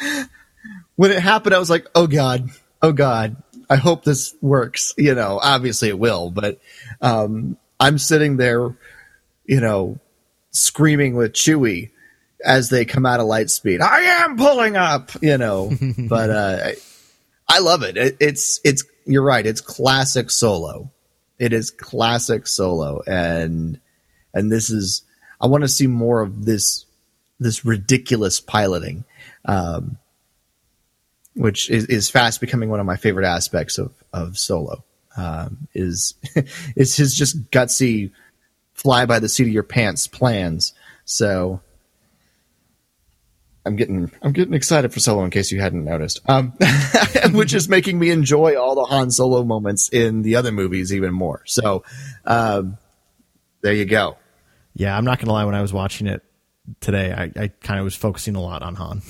when it happened. I was like, oh god, oh god. I hope this works. You know, obviously it will, but um, I'm sitting there, you know, screaming with Chewie as they come out of light speed. I am pulling up, you know, but uh, I, I love it. it. It's it's you're right. It's classic solo. It is classic solo, and and this is I want to see more of this this ridiculous piloting, um, which is, is fast becoming one of my favorite aspects of of solo. Um, is is his just gutsy fly by the seat of your pants plans. So I'm getting I'm getting excited for Solo in case you hadn't noticed, um, which is making me enjoy all the Han Solo moments in the other movies even more. So um, there you go.
Yeah, I'm not gonna lie. When I was watching it today, I, I kind of was focusing a lot on Han.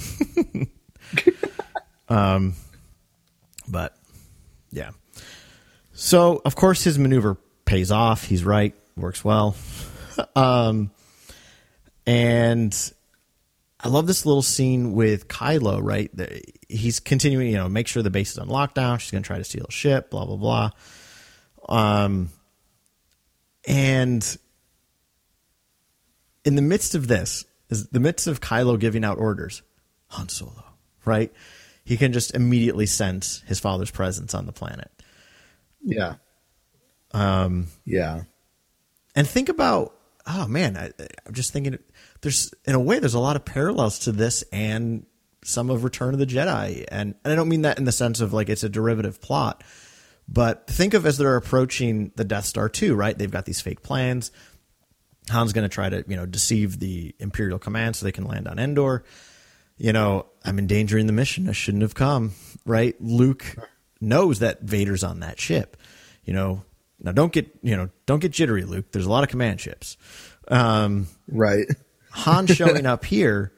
um, but yeah. So of course his maneuver pays off. He's right, works well. um, and I love this little scene with Kylo, right? He's continuing, you know, make sure the base is on lockdown. She's going to try to steal a ship, blah, blah, blah. Um, and in the midst of this, is the midst of Kylo giving out orders, Han Solo, right? He can just immediately sense his father's presence on the planet.
Yeah.
Um,
yeah.
And think about, oh man, I, I'm just thinking there's in a way there's a lot of parallels to this and some of Return of the Jedi, and, and I don't mean that in the sense of like it's a derivative plot, but think of as they're approaching the Death Star too, right? They've got these fake plans. Han's going to try to you know deceive the Imperial command so they can land on Endor. You know, I'm endangering the mission. I shouldn't have come. Right? Luke knows that Vader's on that ship. You know, now don't get you know don't get jittery, Luke. There's a lot of command ships. Um,
right.
Han showing up here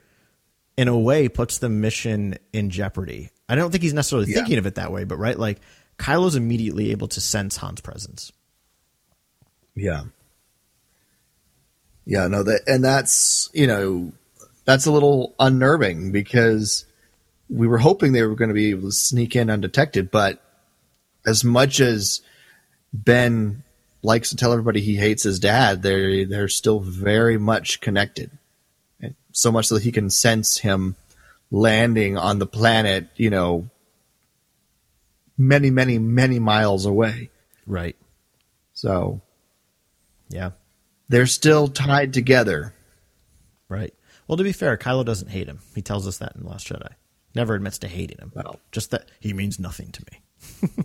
in a way puts the mission in jeopardy. I don't think he's necessarily yeah. thinking of it that way, but right, like Kylo's immediately able to sense Han's presence.
Yeah. Yeah, no, that and that's you know that's a little unnerving because we were hoping they were going to be able to sneak in undetected, but as much as Ben likes to tell everybody he hates his dad, they're they're still very much connected. So much so that he can sense him landing on the planet, you know, many, many, many miles away.
Right.
So
Yeah.
they're still tied together.
Right. Well, to be fair, Kylo doesn't hate him. He tells us that in The Last Jedi. Never admits to hating him.
Well.
Just that he means nothing to me.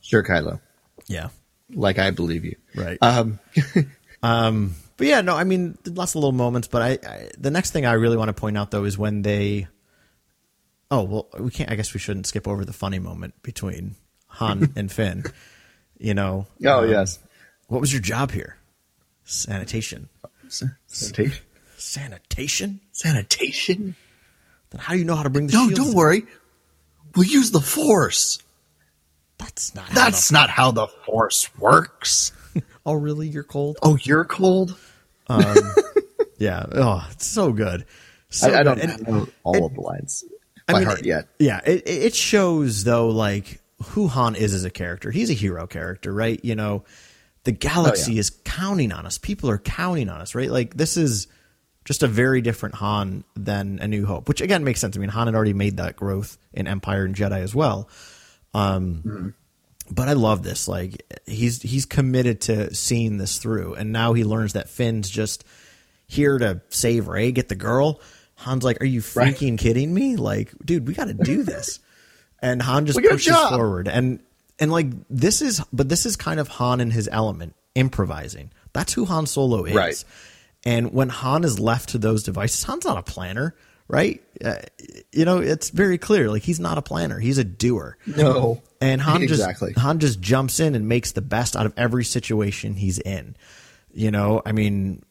Sure, Kylo.
Yeah.
Like I believe you.
Right.
Um,
Um, but yeah, no, I mean, lots of little moments. But I, I, the next thing I really want to point out though is when they. Oh well, we can't. I guess we shouldn't skip over the funny moment between Han and Finn. You know.
oh
um,
yes.
What was your job here? Sanitation.
Sanitation.
Sanitation.
Sanitation.
Then how do you know how to bring the
No, don't worry. We'll use the force.
That's not. How
That's not how the force works.
The- oh, really? You're cold.
Oh, you're cold.
Yeah. Oh, it's so good. So
I, I don't
good. And-
know all
and-
of the lines
I mean,
heart yet.
Yeah, it, it shows though, like who Han is as a character. He's a hero character, right? You know, the galaxy
Oh, yeah.
is counting on us. People are counting on us, right? Like this is just a very different Han than A New Hope, which again makes sense. I mean, Han had already made that growth in Empire and Jedi as well. Um, but I love this. Like he's he's committed to seeing this through, and now he learns that Finn's just here to save Rey, get the girl. Han's like, "Are you
Right.
freaking kidding me? Like, dude, we got to do this." and Han just
We got a
pushes forward, and and like this is, but this is kind of Han in his element, improvising. That's who Han Solo is.
Right.
And when Han is left to those devices, Han's not a planner, right? Uh, you know, it's very clear. Like he's not a planner; he's a doer.
No.
And Han
Exactly.
just Han just jumps in and makes the best out of every situation he's in. You know, I mean,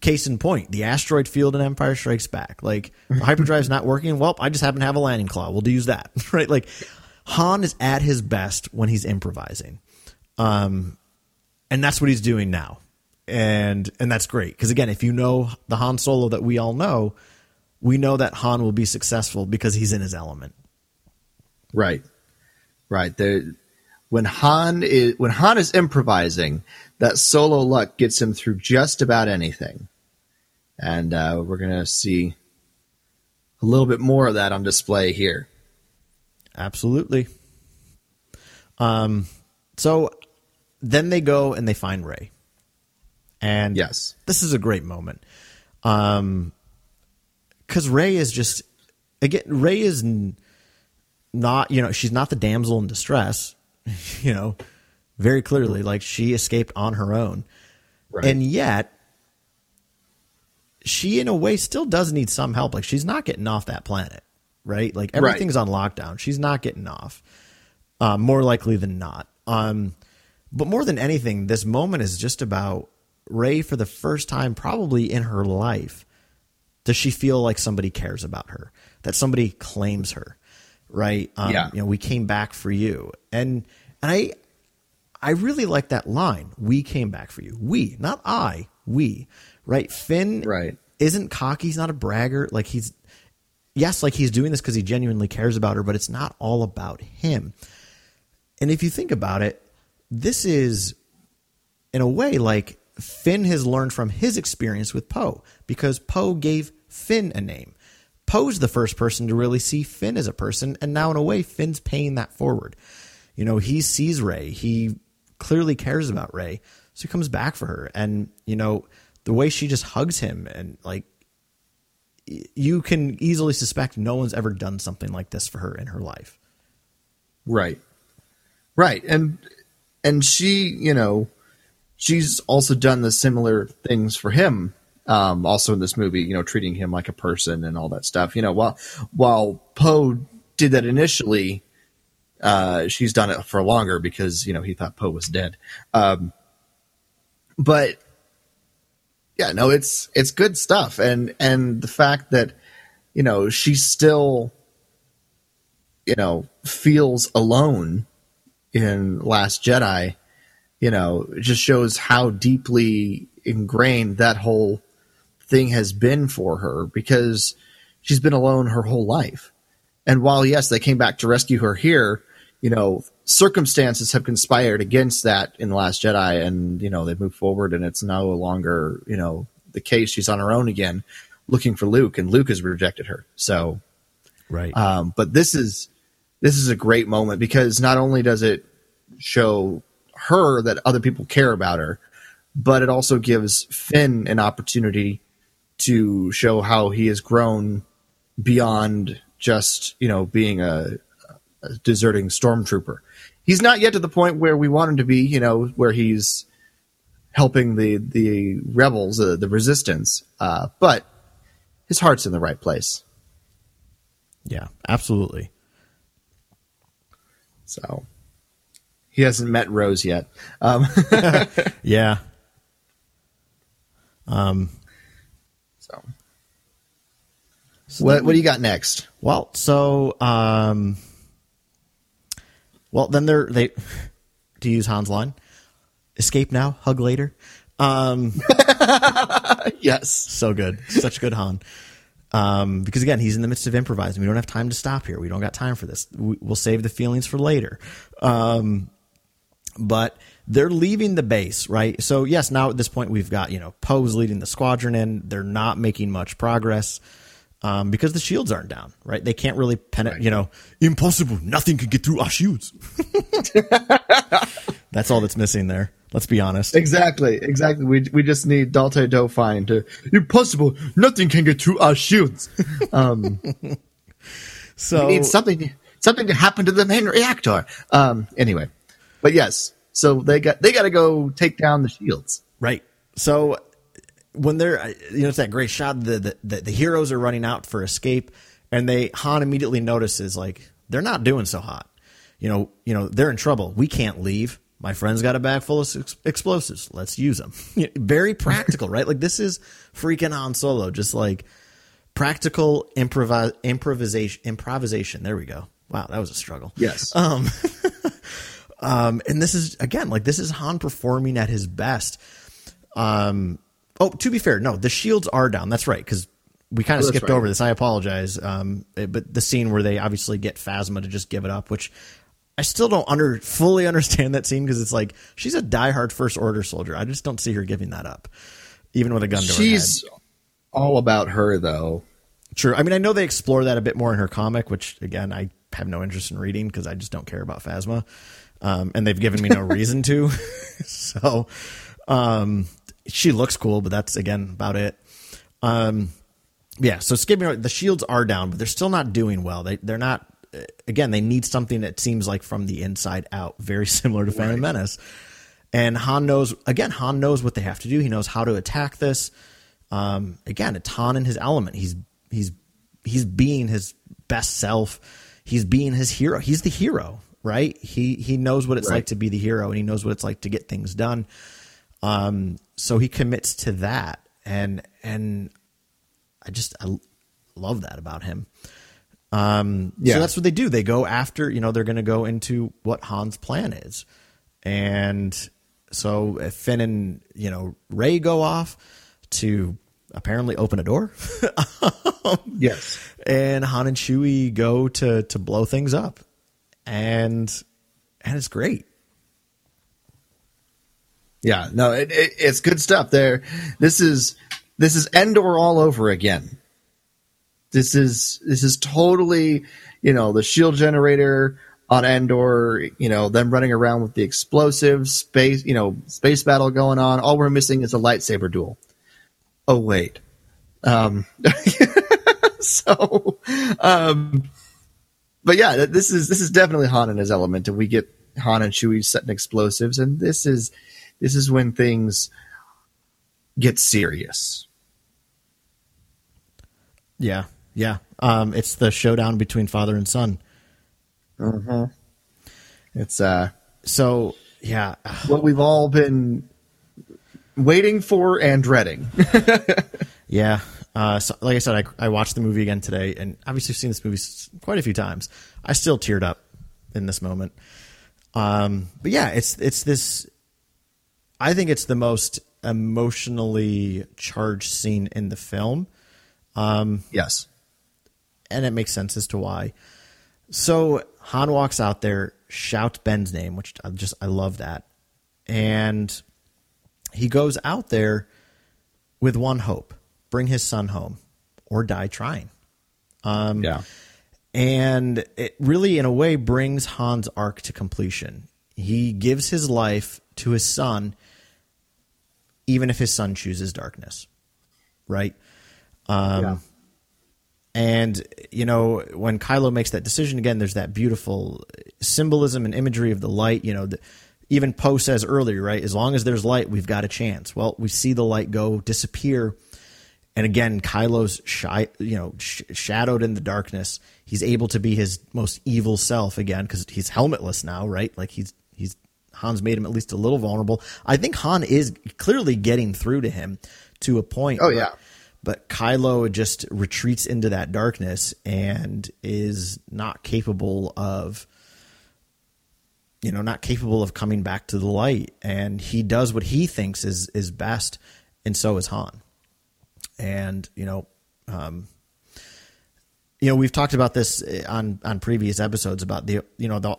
case in point, the asteroid field in Empire Strikes Back. Like the hyperdrive's not working. Well, I just happen to have a landing claw. We'll use that, right? Like Han is at his best when he's improvising, um, and that's what he's doing now. And and that's great because again, if you know the Han Solo that we all know, we know that Han will be successful because he's in his element.
Right. Right. There when Han is when Han is improvising, that solo luck gets him through just about anything. And uh, we're gonna see a little bit more of that on display here.
Absolutely. Um, so then they go and they find Rey. And
Yes.
this is a great moment. Um, cause Rey is just, again, Rey is n- not, you know, she's not the damsel in distress, you know, very clearly, like she escaped on her own.
Right.
And yet, she in a way still does need some help. Like she's not getting off that planet, right? Like
Right.
everything's on lockdown. She's not getting off. Uh, more likely than not. Um, but more than anything, this moment is just about Rey for the first time, probably in her life. Does she feel like somebody cares about her? That somebody claims her, right? Um,
Yeah.
You know, we came back for you, and and I, I really like that line. We came back for you. We, not I. We, right? Finn,
Right.
Isn't cocky. He's not a bragger. Like he's, yes, like he's doing this because he genuinely cares about her, but it's not all about him. And if you think about it, this is, in a way, like Finn has learned from his experience with Poe because Poe gave Finn a name. Poe's the first person to really see Finn as a person, and now in a way, Finn's paying that forward. You know, he sees Rey. He clearly cares about Rey, so he comes back for her. And you know, the way she just hugs him and like, you can easily suspect no one's ever done something like this for her in her life.
Right. Right. And and she, you know, she's also done the similar things for him. Um, also in this movie, you know, treating him like a person and all that stuff. You know, while while Poe did that initially, uh, she's done it for longer because you know he thought Poe was dead. Um, but yeah, no, it's it's good stuff, and and the fact that you know she still you know feels alone in Last Jedi, you know, just shows how deeply ingrained that whole thing has been for her because she's been alone her whole life. And while yes, they came back to rescue her here, you know, circumstances have conspired against that in the Last Jedi, and you know they move forward, and it's no longer you know the case. She's on her own again, looking for Luke, and Luke has rejected her. So,
Right.
um, but this is this is a great moment because not only does it show her that other people care about her, but it also gives Finn an opportunity to show how he has grown beyond just you know being a, a deserting stormtrooper. He's not yet to the point where we want him to be, you know, where he's helping the the rebels, uh, the resistance. Uh, but his heart's in the right place.
yeah, absolutely.
So he hasn't met Rose yet. Um,
Yeah.
so what what do you got next?
Well, so um well then they're they to use Han's line. Escape now, hug later. Um
Yes.
so good. Such good Han. Um, because again, he's in the midst of improvising. We don't have time to stop here. We don't got time for this. We, we'll save the feelings for later. Um, but they're leaving the base, right? So yes, now at this point we've got you know Poe's leading the squadron in. They're not making much progress um, because the shields aren't down, right? They can't really penetrate. You know, impossible. Nothing can get through our shields. that's all that's missing there. Let's be honest.
Exactly, exactly. We we just need Daultay Dofine to impossible. Nothing can get through our shields. Um,
So
we need something something to happen to the main reactor. Um, anyway, but yes, so they got they got to go take down the shields.
Right. So when they're, you know, it's that great shot. The, the the heroes are running out for escape, and they Han immediately notices like they're not doing so hot. You know, you know they're in trouble. We can't leave. My friend's got a bag full of ex- explosives. Let's use them. Very practical, right? Like this is freaking Han Solo. Just like practical improvi- improvisation. Improvisation. There we go. Wow, that was a struggle.
Yes.
Um, Um, and this is again like this is Han performing at his best. Um, oh, to be fair, no, the shields are down. That's right because we kind of
That's
skipped
right.
over this. I apologize. Um, eh, but the scene where they obviously get Phasma to just give it up, which I still don't under fully understand that scene because it's like she's a diehard First Order soldier. I just don't see her giving that up, even with a gun to her head.
She's all about her though.
True. I mean, I know they explore that a bit more in her comic, which again, I have no interest in reading because I just don't care about Phasma. Um, and they've given me no reason to. so, um, she looks cool, but that's again about it. Um, yeah. So skipping, the shields are down, but they're still not doing well. They, they're not, again, they need something that seems like from the inside out, very similar to Phantom Menace. And Han knows, again, Han knows what they have to do. He knows how to attack this. Um, again, it's Han in his element. He's, he's, he's being his best self. He's being his hero. He's the hero, right? He, he knows what it's
Right.
like to be the hero and he knows what it's like to get things done. Um, so he commits to that. And, and I just, I love that about him. Um,
Yeah.
So that's what they do. They go after, you know, they're going to go into what Han's plan is. And so if Finn and, you know, Rey go off to apparently open a door.
Yes.
and Han and Chewie go to, to blow things up. And, and it's great.
Yeah. No, it, it, it's good stuff there. This is this is Endor all over again. This is this is totally, you know, the shield generator on Endor, you know, them running around with the explosives, space, you know, space battle going on. All we're missing is a lightsaber duel. Oh wait. Um so um but yeah, this is this is definitely Han and his element, and we get Han and Chewie setting explosives, and this is this is when things get serious.
Yeah. Yeah. Um, it's the showdown between father and son.
It's uh
So yeah,
what we've all been waiting for and dreading.
Yeah. Uh, so, like I said, I, I watched the movie again today, and obviously I've seen this movie quite a few times. I still teared up in this moment. Um, but yeah, it's it's this. I think it's the most emotionally charged scene in the film.
yes.
and it makes sense as to why. So Han walks out there, shouts Ben's name, which I just I love that, and he goes out there with one hope: bring his son home, or die trying. Um,
yeah.
And it really, in a way, brings Han's arc to completion. He gives his life to his son, even if his son chooses darkness, right? Um,
yeah.
And, you know, when Kylo makes that decision again, there's that beautiful symbolism and imagery of the light. You know, the, even Poe says earlier, right? As long as there's light, we've got a chance. Well, we see the light go disappear. And again, Kylo's shy, you know, sh- shadowed in the darkness. He's able to be his most evil self again because he's helmetless now, right? Like he's he's Han's made him at least a little vulnerable. I think Han is clearly getting through to him to a point.
Oh yeah.
But Kylo just retreats into that darkness and is not capable of, you know, not capable of coming back to the light. And he does what he thinks is is best, and so is Han. And you know, um, you know, we've talked about this on on previous episodes about the you know the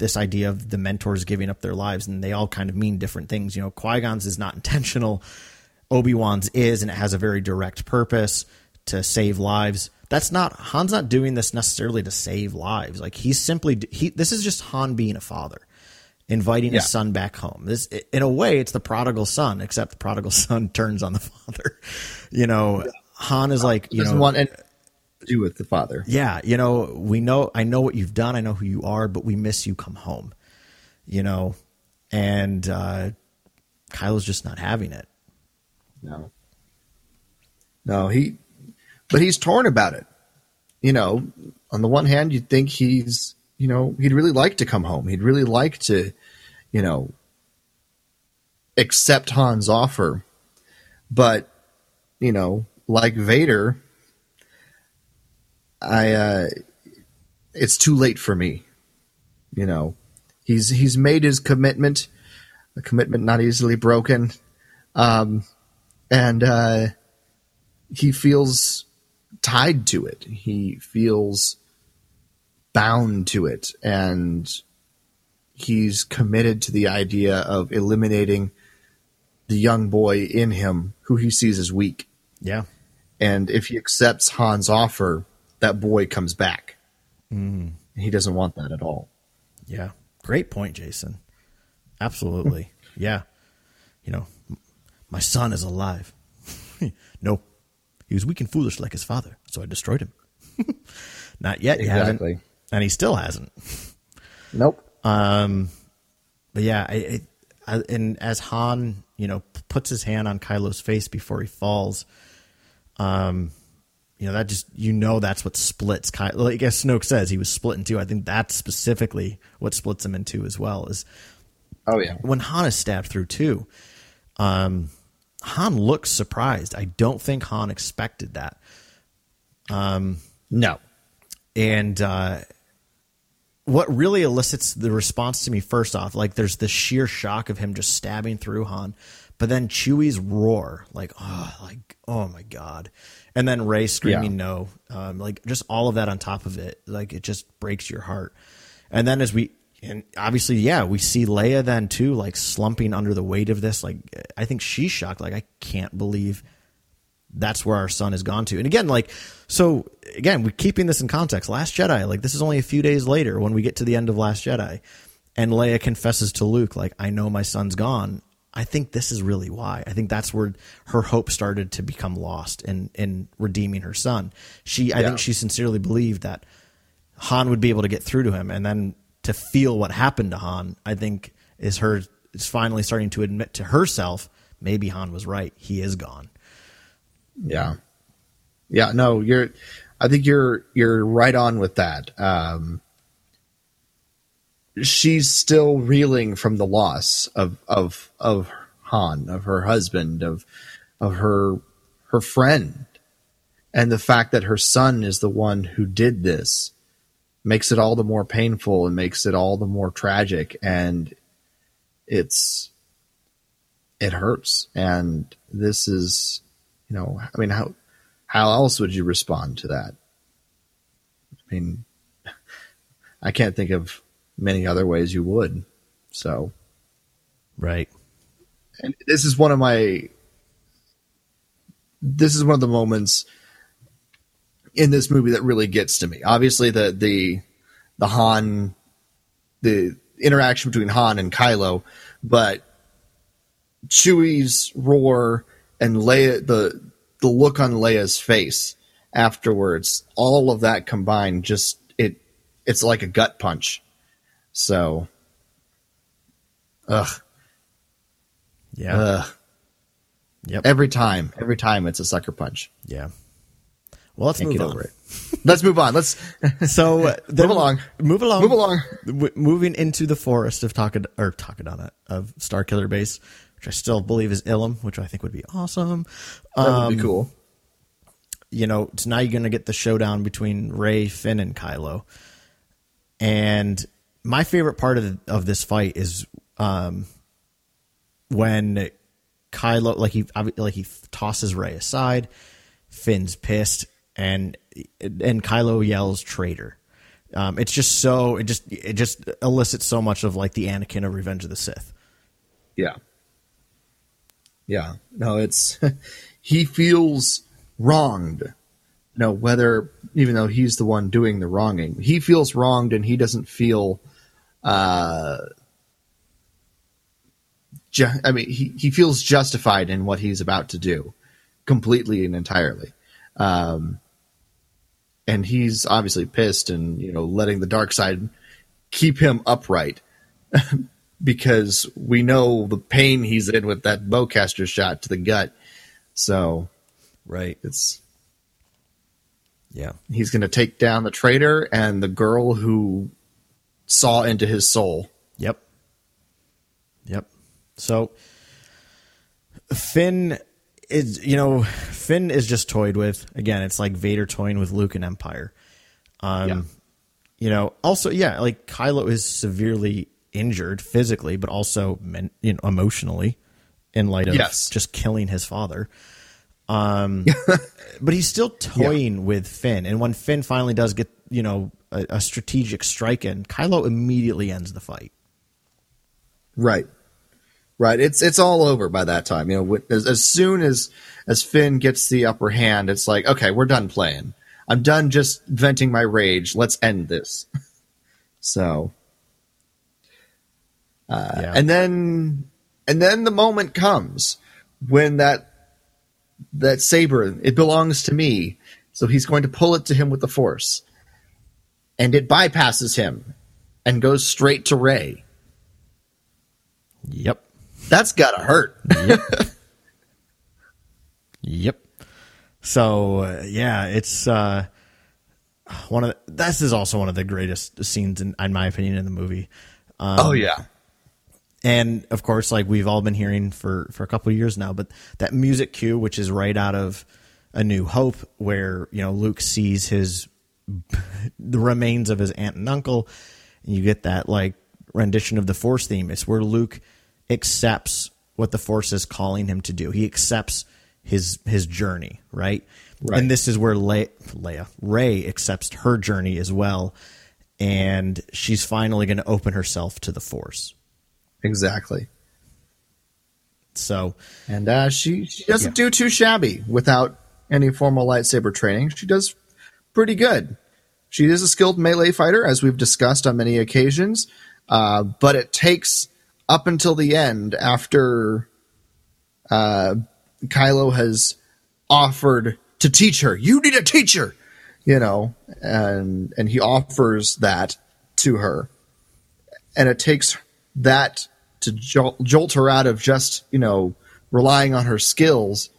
this idea of the mentors giving up their lives, and they all kind of mean different things. You know, Qui Gon's is not intentional. Obi Wan's is, and it has a very direct purpose to save lives. That's not Han's not doing this necessarily to save lives. Like he's simply he. This is just Han being a father, inviting
Yeah.
his son back home. This, in a way, it's the prodigal son, except the prodigal son turns on the father. You know, Han is like you
Doesn't
know
want to do with the father.
yeah, you know, we know, I know what you've done. I know who you are, but we miss you. Come home, you know, and uh, Kylo's just not having it.
No. No, he, but he's torn about it. You know, on the one hand, you'd think he's, you know, he'd really like to come home. He'd really like to, you know, accept Han's offer. But, you know, like Vader, I, uh, it's too late for me. You know, he's, he's made his commitment, a commitment not easily broken. Um, and uh, he feels tied to it. He feels bound to it, and he's committed to the idea of eliminating the young boy in him who he sees as weak.
Yeah.
And if he accepts Han's offer, that boy comes back. Mm. He doesn't want that at all.
Yeah. Great point, Jason. Absolutely. yeah. You know, my son is alive. no. He was weak and foolish like his father, so I destroyed him. Not yet, he hasn't.
Exactly.
And he still hasn't.
Nope.
Um, but yeah, I, I, I, and as Han, you know, puts his hand on Kylo's face before he falls, um, you know, that just you know that's what splits Kylo. Like as Snoke says, he was split in two. I think that's specifically what splits him in two as well. Is
Oh yeah.
when Han is stabbed through too. Um, Han looks surprised. I don't think Han expected that.
No.
and uh, what really elicits the response to me first off like there's the sheer shock of him just stabbing through han but then chewie's roar like oh like oh my god and then rey screaming
Yeah.
no um, like just all of that on top of it like it just breaks your heart and then as we and obviously yeah we see leia then too like slumping under the weight of this like i think she's shocked like i can't believe that's where our son has gone to. And again, like, so again, we're keeping this in context. Last Jedi, like, this is only a few days later when we get to the end of Last Jedi, and Leia confesses to Luke, like, I know my son's gone. I think this is really why. I think that's where her hope started to become lost in in redeeming her son. She, I think, she sincerely believed that Han would be able to get through to him, and then to feel what happened to Han, I think, is her is finally starting to admit to herself, maybe Han was right. He is gone.
Yeah. Yeah, no, you're I think you're you're right on with that. Um she's still reeling from the loss of of of Han, of her husband, of of her her friend. And the fact that her son is the one who did this makes it all the more painful and makes it all the more tragic. And it's it hurts. And this is you know i mean how how else would you respond to that? I mean, I can't think of many other ways you would. So,
Right.
and this is one of my this is one of the moments in this movie that really gets to me. Obviously the the the Han the interaction between Han and Kylo, but Chewie's roar and Leia the the look on Leia's face afterwards, all of that combined just it it's like a gut punch. So ugh.
Yeah.
Ugh.
yep.
Every time, every time it's a sucker punch.
yeah. Well, let's
Can't
move
get
on.
over it. Let's move on. Let's
So uh,
move along.
Move along.
Move along.
W- moving into the forest of Takad or Takodana of Starkiller Base, which I still believe is Ilum, which I think would be awesome.
That would
Um,
be cool.
you know, so now you're going to get the showdown between Rey, Finn, and Kylo. And my favorite part of the, of this fight is um, when Kylo, like he like he tosses Rey aside, Finn's pissed, and and Kylo yells "traitor." Um, it's just so it just it just elicits so much of like the Anakin of Revenge of the Sith.
Yeah. Yeah. No, it's he feels wronged. No, whether even though he's the one doing the wronging, he feels wronged and he doesn't feel uh ju- I mean he, he feels justified in what he's about to do completely and entirely. Um and he's obviously pissed and you know letting the dark side keep him upright because we know the pain he's in with that bowcaster shot to the gut. So
Right.
it's
Yeah.
he's going to take down the traitor and the girl who saw into his soul.
Yep. Yep. So Finn is you know Finn is just toyed with. Again, it's like Vader toying with Luke and Empire. Um
Yeah.
you know, also yeah, like Kylo is severely injured physically, but also men, you know, emotionally in light of
Yes.
just killing his father. Um but he's still toying with Finn. And when Finn finally does get, you know, a, a strategic strike in, Kylo immediately ends the fight.
Right. Right. It's it's all over by that time. You know, as, as soon as as Finn gets the upper hand, it's like, okay, we're done playing. I'm done just venting my rage. Let's end this. so, uh,
yeah.
and then and then the moment comes when that that saber it belongs to me. So he's going to pull it to him with the force, and it bypasses him and goes straight to Rey.
Yep.
That's gotta hurt.
Yep. So uh, yeah, it's uh, one of the, this is also one of the greatest scenes in, in my opinion in the movie. Um,
oh yeah.
and of course, like we've all been hearing for for a couple of years now, but that music cue, which is right out of A New Hope, where you know Luke sees his the remains of his aunt and uncle, and you get that like rendition of the Force theme. It's where Luke accepts what the Force is calling him to do. He accepts his his journey, right?
Right.
And this is where Le- Leia Rey accepts her journey as well, and she's finally going to open herself to the Force.
Exactly.
So
And uh, she she doesn't do too shabby without any formal lightsaber training. She does pretty good. She is a skilled melee fighter, as we've discussed on many occasions. Uh, but it takes up until the end, after uh, Kylo has offered to teach her. You need a teacher, you know, and and he offers that to her, and it takes that to jolt, jolt her out of just you know relying on her skills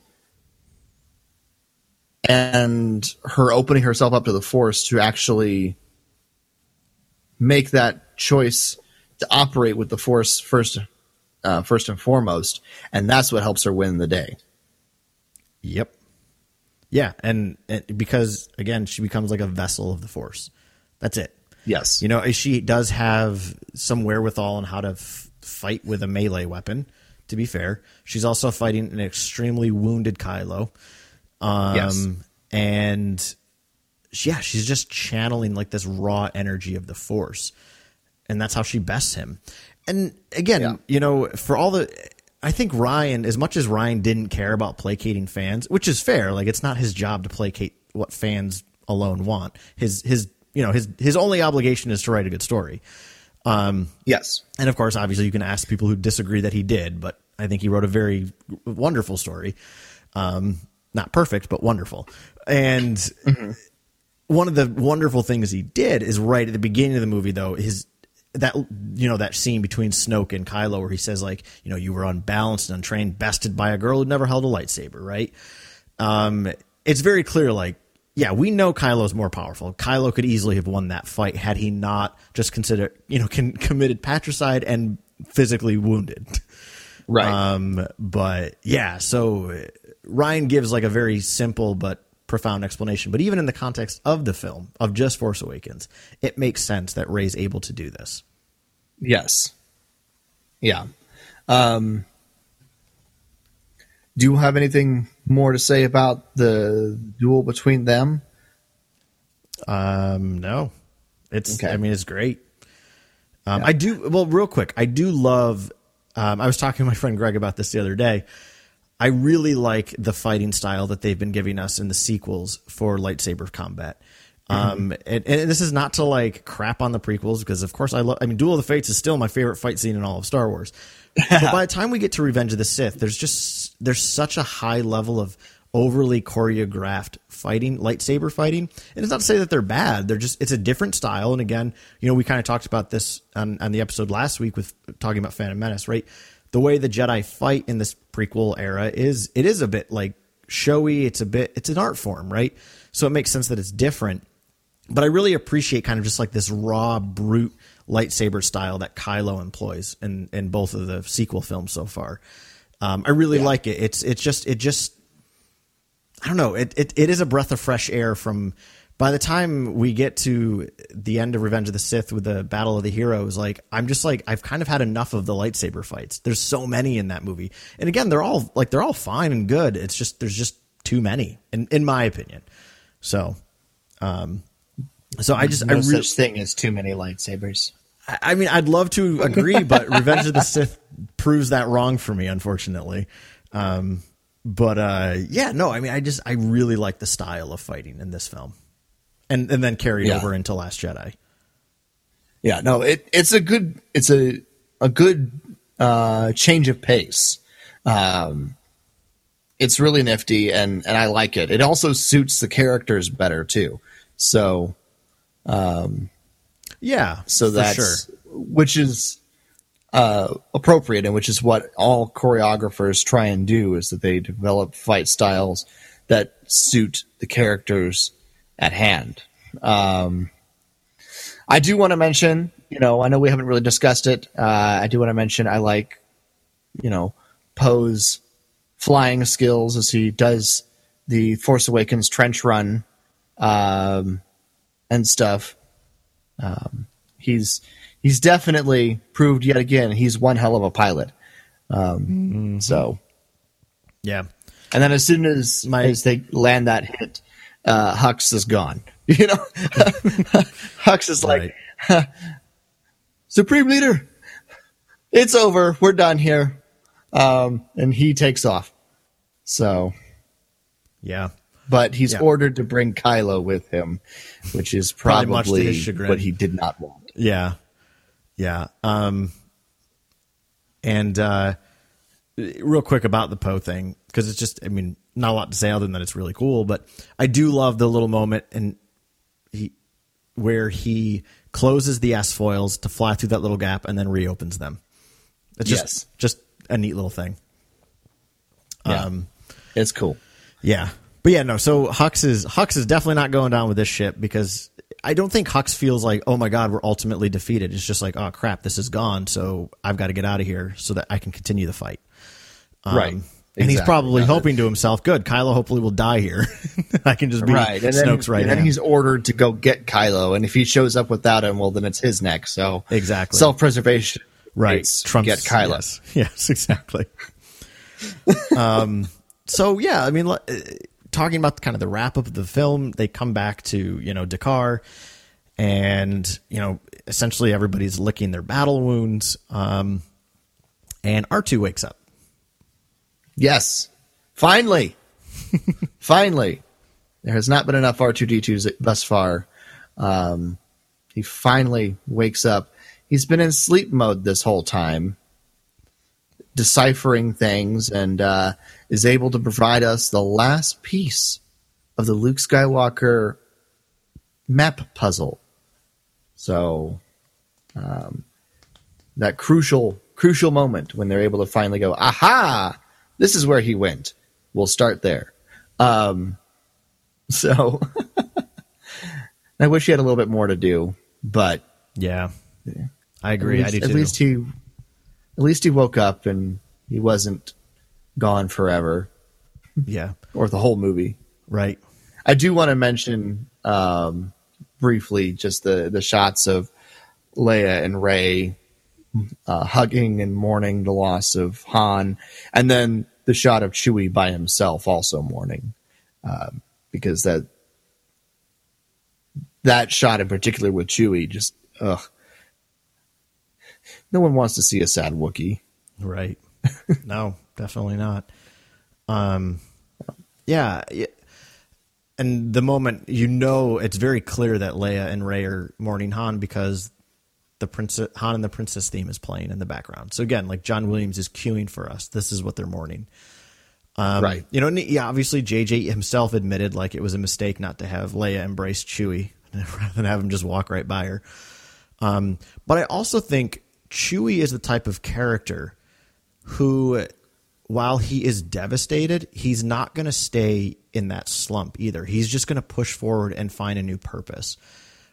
and her opening herself up to the force to actually make that choice to operate with the force first uh, first and foremost and that's what helps her win the day
Yep. Yeah, and, and because again, she becomes like a vessel of the force. That's it.
yes
You know, she does have some wherewithal on how to f- fight with a melee weapon. To be fair, she's also fighting an extremely wounded Kylo. Um,
Yes.
and yeah, she's just channeling like this raw energy of the force. And that's how she bests him. And again,
Yeah.
you know, for all the I think Rian, as much as Rian didn't care about placating fans, which is fair, like it's not his job to placate what fans alone want. His his you know, his his only obligation is to write a good story.
Yes.
And of course, obviously, you can ask people who disagree that he did, but I think he wrote a very wonderful story. Um, not perfect, but wonderful. And one of the wonderful things he did is right at the beginning of the movie, though, his that you know that scene between Snoke and Kylo where he says like you know you were unbalanced and untrained, bested by a girl who never held a lightsaber, right? Um, it's very clear like yeah, we know Kylo's more powerful. Kylo could easily have won that fight had he not just considered, you know, con- committed patricide and physically wounded.
Right.
Um, but yeah, so Rian gives like a very simple but profound explanation. But even in the context of the film, of just Force Awakens, it makes sense that Rey's able to do this.
Yes. Yeah. Um, do you have anything more to say about the duel between them?
Um, no, it's.
Okay.
I mean, it's great. Um, I do. Well, real quick, I do love. Um, I was talking to my friend Greg about this the other day. I really like the fighting style that they've been giving us in the sequels for lightsaber combat. Um, and, and this is not to like crap on the prequels because, of course, I love. I mean, Duel of the Fates is still my favorite fight scene in all of Star Wars. but by the time we get to Revenge of the Sith, there's just there's such a high level of overly choreographed fighting, lightsaber fighting. And it's not to say that they're bad. They're just it's a different style. And again, you know, we kind of talked about this on, on the episode last week with talking about Phantom Menace, right? The way the Jedi fight in this prequel era is it is a bit like showy. It's a bit it's an art form, right? So it makes sense that it's different. But I really appreciate kind of just like this raw, brute lightsaber style that Kylo employs in, in both of the sequel films so far. Um, I really like it. It's it's just it just I don't know. It, it it is a breath of fresh air from by the time we get to the end of Revenge of the Sith with the Battle of the Heroes, like I'm just like I've kind of had enough of the lightsaber fights. There's so many in that movie. And again, they're all like they're all fine and good. It's just there's just too many in in my opinion. So um so I just
No
I really
such thing as too many lightsabers.
I I mean, I'd love to agree, but Revenge of the Sith proves that wrong for me, unfortunately. Um, but uh, yeah, no, I mean, I just I really like the style of fighting in this film, and and then carried
Yeah.
over into Last Jedi.
Yeah, no, it it's a good it's a a good uh, change of pace. Um, it's really nifty, and and I like it. It also suits the characters better too. So um,
Yeah,
so that's
sure.
which is uh, appropriate, and which is what all choreographers try and do is that they develop fight styles that suit the characters at hand. Um, I do want to mention, you know, I know we haven't really discussed it. Uh, I do want to mention I like, you know, Poe's flying skills as he does the Force Awakens trench run um, and stuff. Um, he's he's definitely proved yet again he's one hell of a pilot. Um, So,
Yeah,
and then as soon as
My-
as they land that hit, uh, Hux is gone. You know, Hux is like, Supreme Leader, it's over. We're done here. Um, and he takes off. So,
yeah,
but he's
Yeah.
ordered to bring Kylo with him, which is
Probably
probably,
much to his chagrin.
what he did not want.
yeah, yeah. Um, and uh, real quick about the Poe thing because it's just, I mean, not a lot to say other than that it's really cool. But I do love the little moment and he where he closes the S foils to fly through that little gap and then reopens them. It's just
Yes.
just a neat little thing.
Yeah.
Um,
It's cool.
yeah, but yeah, no. So Hux is Hux is definitely not going down with this ship because I don't think Hux feels like, oh my god, we're ultimately defeated. It's just like, oh crap, this is gone. So I've got to get out of here so that I can continue the fight. Um,
Right.
And he's probably hoping to himself, good, Kylo hopefully will die here. I can just be
right. And then,
Snoke's right
and then
hand.
he's ordered to go get Kylo. And if he shows up without him, well, then it's his neck. So
Exactly.
self preservation.
right.
Trump get Kylo.
Yes, yes exactly. um, so yeah, I mean, uh, talking about kind of the wrap up of the film, they come back to you know D'Qar, and you know essentially everybody's licking their battle wounds. Um, and R two wakes up.
Yes, finally, finally, there has not been enough R two D twos thus far. Um, he finally wakes up. He's been in sleep mode this whole time, deciphering things, and uh, is able to provide us the last piece of the Luke Skywalker map puzzle. So, um, that crucial crucial moment when they're able to finally go, aha, this is where he went. We'll start there. Um, so, I wish he had a little bit more to do, but
Yeah, I agree.
at
I
least,
do
at
too.
least he, at least he woke up and he wasn't gone forever,
yeah,
or the whole movie.
right.
I do want to mention um, briefly just the the shots of Leia and Rey uh, hugging and mourning the loss of Han, and then the shot of Chewie by himself also mourning, um, because that that shot in particular with Chewie just ugh. No one wants to see a sad Wookiee.
Right. no, definitely not. Um, yeah. And the moment you know, it's very clear that Leia and Rey are mourning Han because the princess Han and the princess theme is playing in the background. So again, like John Williams is cueing for us. This is what they're mourning. Um,
Right.
You know, yeah, obviously JJ himself admitted like it was a mistake not to have Leia embrace Chewie rather than have him just walk right by her. Um, but I also think Chewie is the type of character who, while he is devastated, he's not going to stay in that slump either. He's just going to push forward and find a new purpose,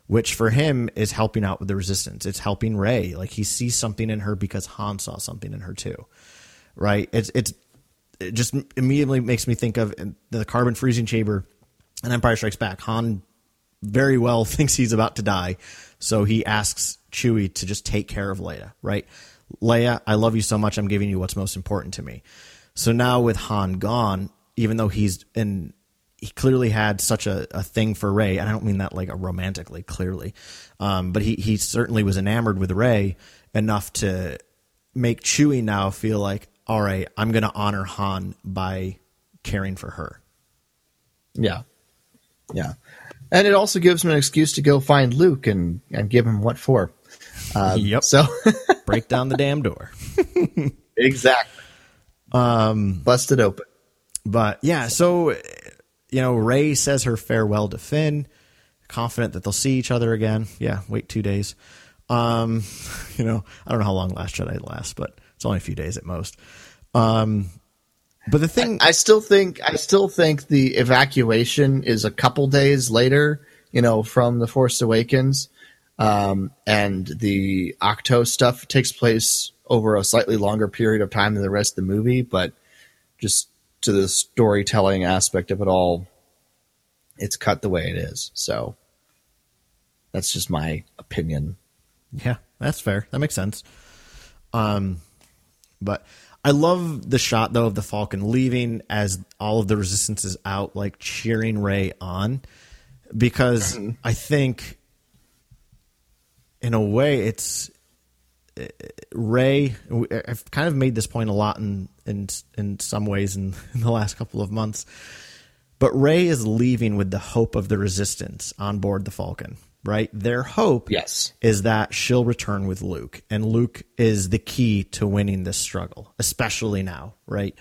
which for him is helping out with the resistance. It's helping Rey. Like he sees something in her because Han saw something in her too, right? It's it's it just immediately makes me think of the carbon freezing chamber and Empire Strikes Back. Han very well thinks he's about to die, so he asks Chewie to just take care of Leia, right? Leia, I love you so much. I'm giving you what's most important to me. So now with Han gone, even though he's in, he clearly had such a, a thing for Rey, and I don't mean that like a romantically, clearly, um, but he he certainly was enamored with Rey enough to make Chewie now feel like, all right, I'm going to honor Han by caring for her.
Yeah. Yeah. And it also gives him an excuse to go find Luke and, and give him what for. Um,
Yep.
So,
Break down the damn door.
exactly. Um, Busted open.
But yeah, so you know, Rey says her farewell to Finn, confident that they'll see each other again. Yeah, wait two days. Um, you know, I don't know how long Last Jedi lasts, but it's only a few days at most. Um, but the thing,
I still think I still think the evacuation is a couple days later, you know, from the Force Awakens, um, and the Ahch-To stuff takes place over a slightly longer period of time than the rest of the movie. But just to the storytelling aspect of it all, it's cut the way it is. So that's just my opinion.
yeah, that's fair. That makes sense. Um, but I love the shot though of the Falcon leaving as all of the resistance is out, like cheering Rey on, because I think, in a way, it's uh, Rey. I've kind of made this point a lot in in in some ways in, in the last couple of months, but Rey is leaving with the hope of the resistance on board the Falcon. Right, their hope
Yes.
is that she'll return with Luke, and Luke is the key to winning this struggle, especially now, right?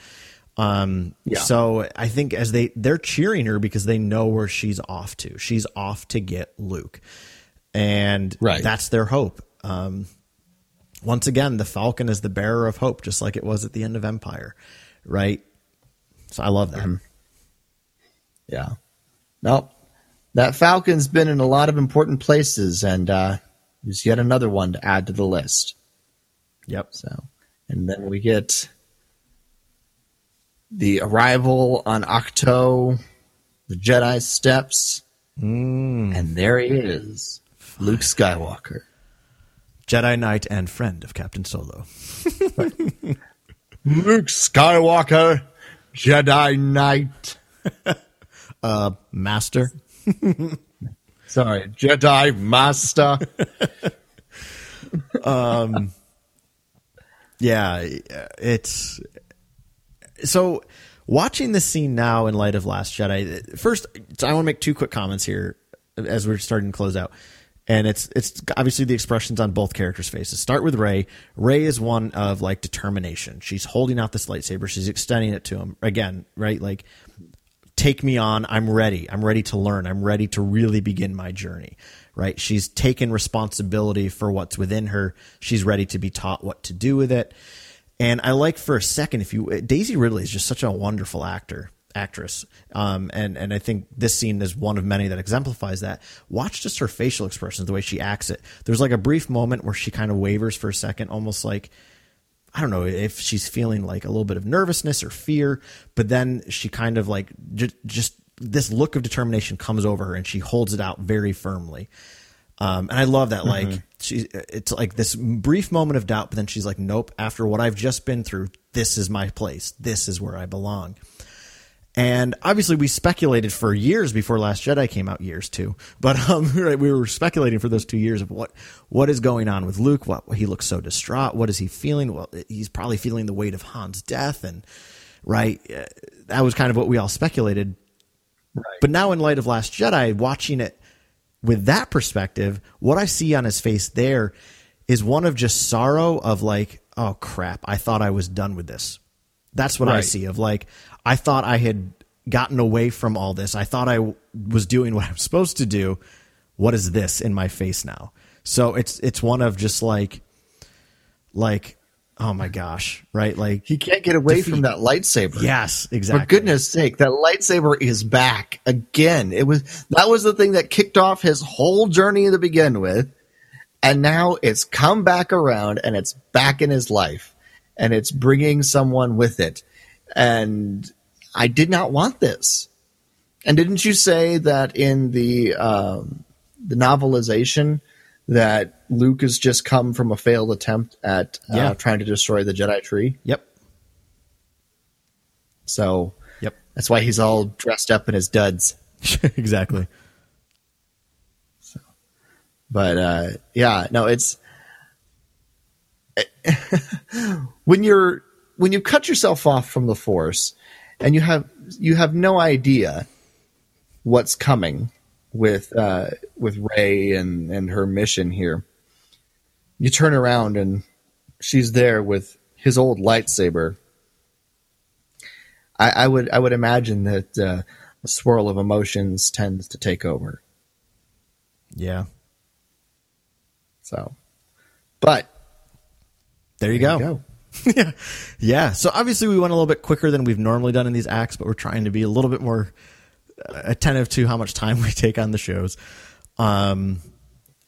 Um,
Yeah.
So I think as they they're cheering her because they know where she's off to. She's off to get Luke, and
Right.
that's their hope. Um, once again, the Falcon is the bearer of hope, just like it was at the end of Empire, right? So I love that.
Yeah. Nope. That Falcon's been in a lot of important places, and uh, is yet another one to add to the list.
Yep.
So, and then we get the arrival on Ahch-To, the Jedi steps, and there he is, Luke Skywalker.
Jedi Knight and friend of Captain Solo.
Luke Skywalker, Jedi Knight.
Uh, master.
Sorry, Jedi Master.
um, Yeah, it's so watching this scene now in light of Last Jedi. First, I want to make two quick comments here as we're starting to close out. And it's it's obviously the expressions on both characters' faces. Start with Rey. Rey is one of like determination. She's holding out this lightsaber. She's extending it to him again, right? Like take me on. I'm ready. I'm ready to learn. I'm ready to really begin my journey. Right? She's taken responsibility for what's within her. She's ready to be taught what to do with it. And I like for a second, if you Daisy Ridley is just such a wonderful actor, actress, um, and and I think this scene is one of many that exemplifies that. Watch just her facial expressions, the way she acts it. There's like a brief moment where she kind of wavers for a second, almost like I don't know if she's feeling like a little bit of nervousness or fear, but then she kind of like just, just this look of determination comes over her and she holds it out very firmly. Um, and I love that. Like she, it's like this brief moment of doubt, but then she's like, "Nope." After what I've just been through, this is my place. This is where I belong. And obviously, we speculated for years before Last Jedi came out. Years too, but um, right, we were speculating for those two years of what what is going on with Luke. What he looks so distraught. What is he feeling? Well, he's probably feeling the weight of Han's death, and right, uh, that was kind of what we all speculated. But now, in light of Last Jedi, watching it with that perspective, what I see on his face there is one of just sorrow of like, oh crap, I thought I was done with this. That's what I see of like, I thought I had gotten away from all this. I thought I w- was doing what I'm supposed to do. What is this in my face now? So it's it's one of just like, like, oh my gosh, right? Like,
He can't get away
Defeat.
from that lightsaber.
yes, exactly.
For goodness sake, that lightsaber is back again. It was that was the thing that kicked off his whole journey to begin with, and now it's come back around and it's back in his life, and it's bringing someone with it. And I did not want this. And didn't you say that in the um, the novelization that Luke has just come from a failed attempt at uh,
Yeah.
trying to destroy the Jedi tree?
Yep.
So
Yep.
that's why he's all dressed up in his duds.
exactly.
So, But uh, yeah, no, it's when you're when you cut yourself off from the force and you have you have no idea what's coming with uh, with Rey and and her mission here. You turn around and she's there with his old lightsaber. I, I would I would imagine that uh, a swirl of emotions tends to take over.
Yeah.
So, but
There you
there
go.
you go.
yeah. Yeah. So obviously we went a little bit quicker than we've normally done in these acts, but we're trying to be a little bit more uh, attentive to how much time we take on the shows. Um,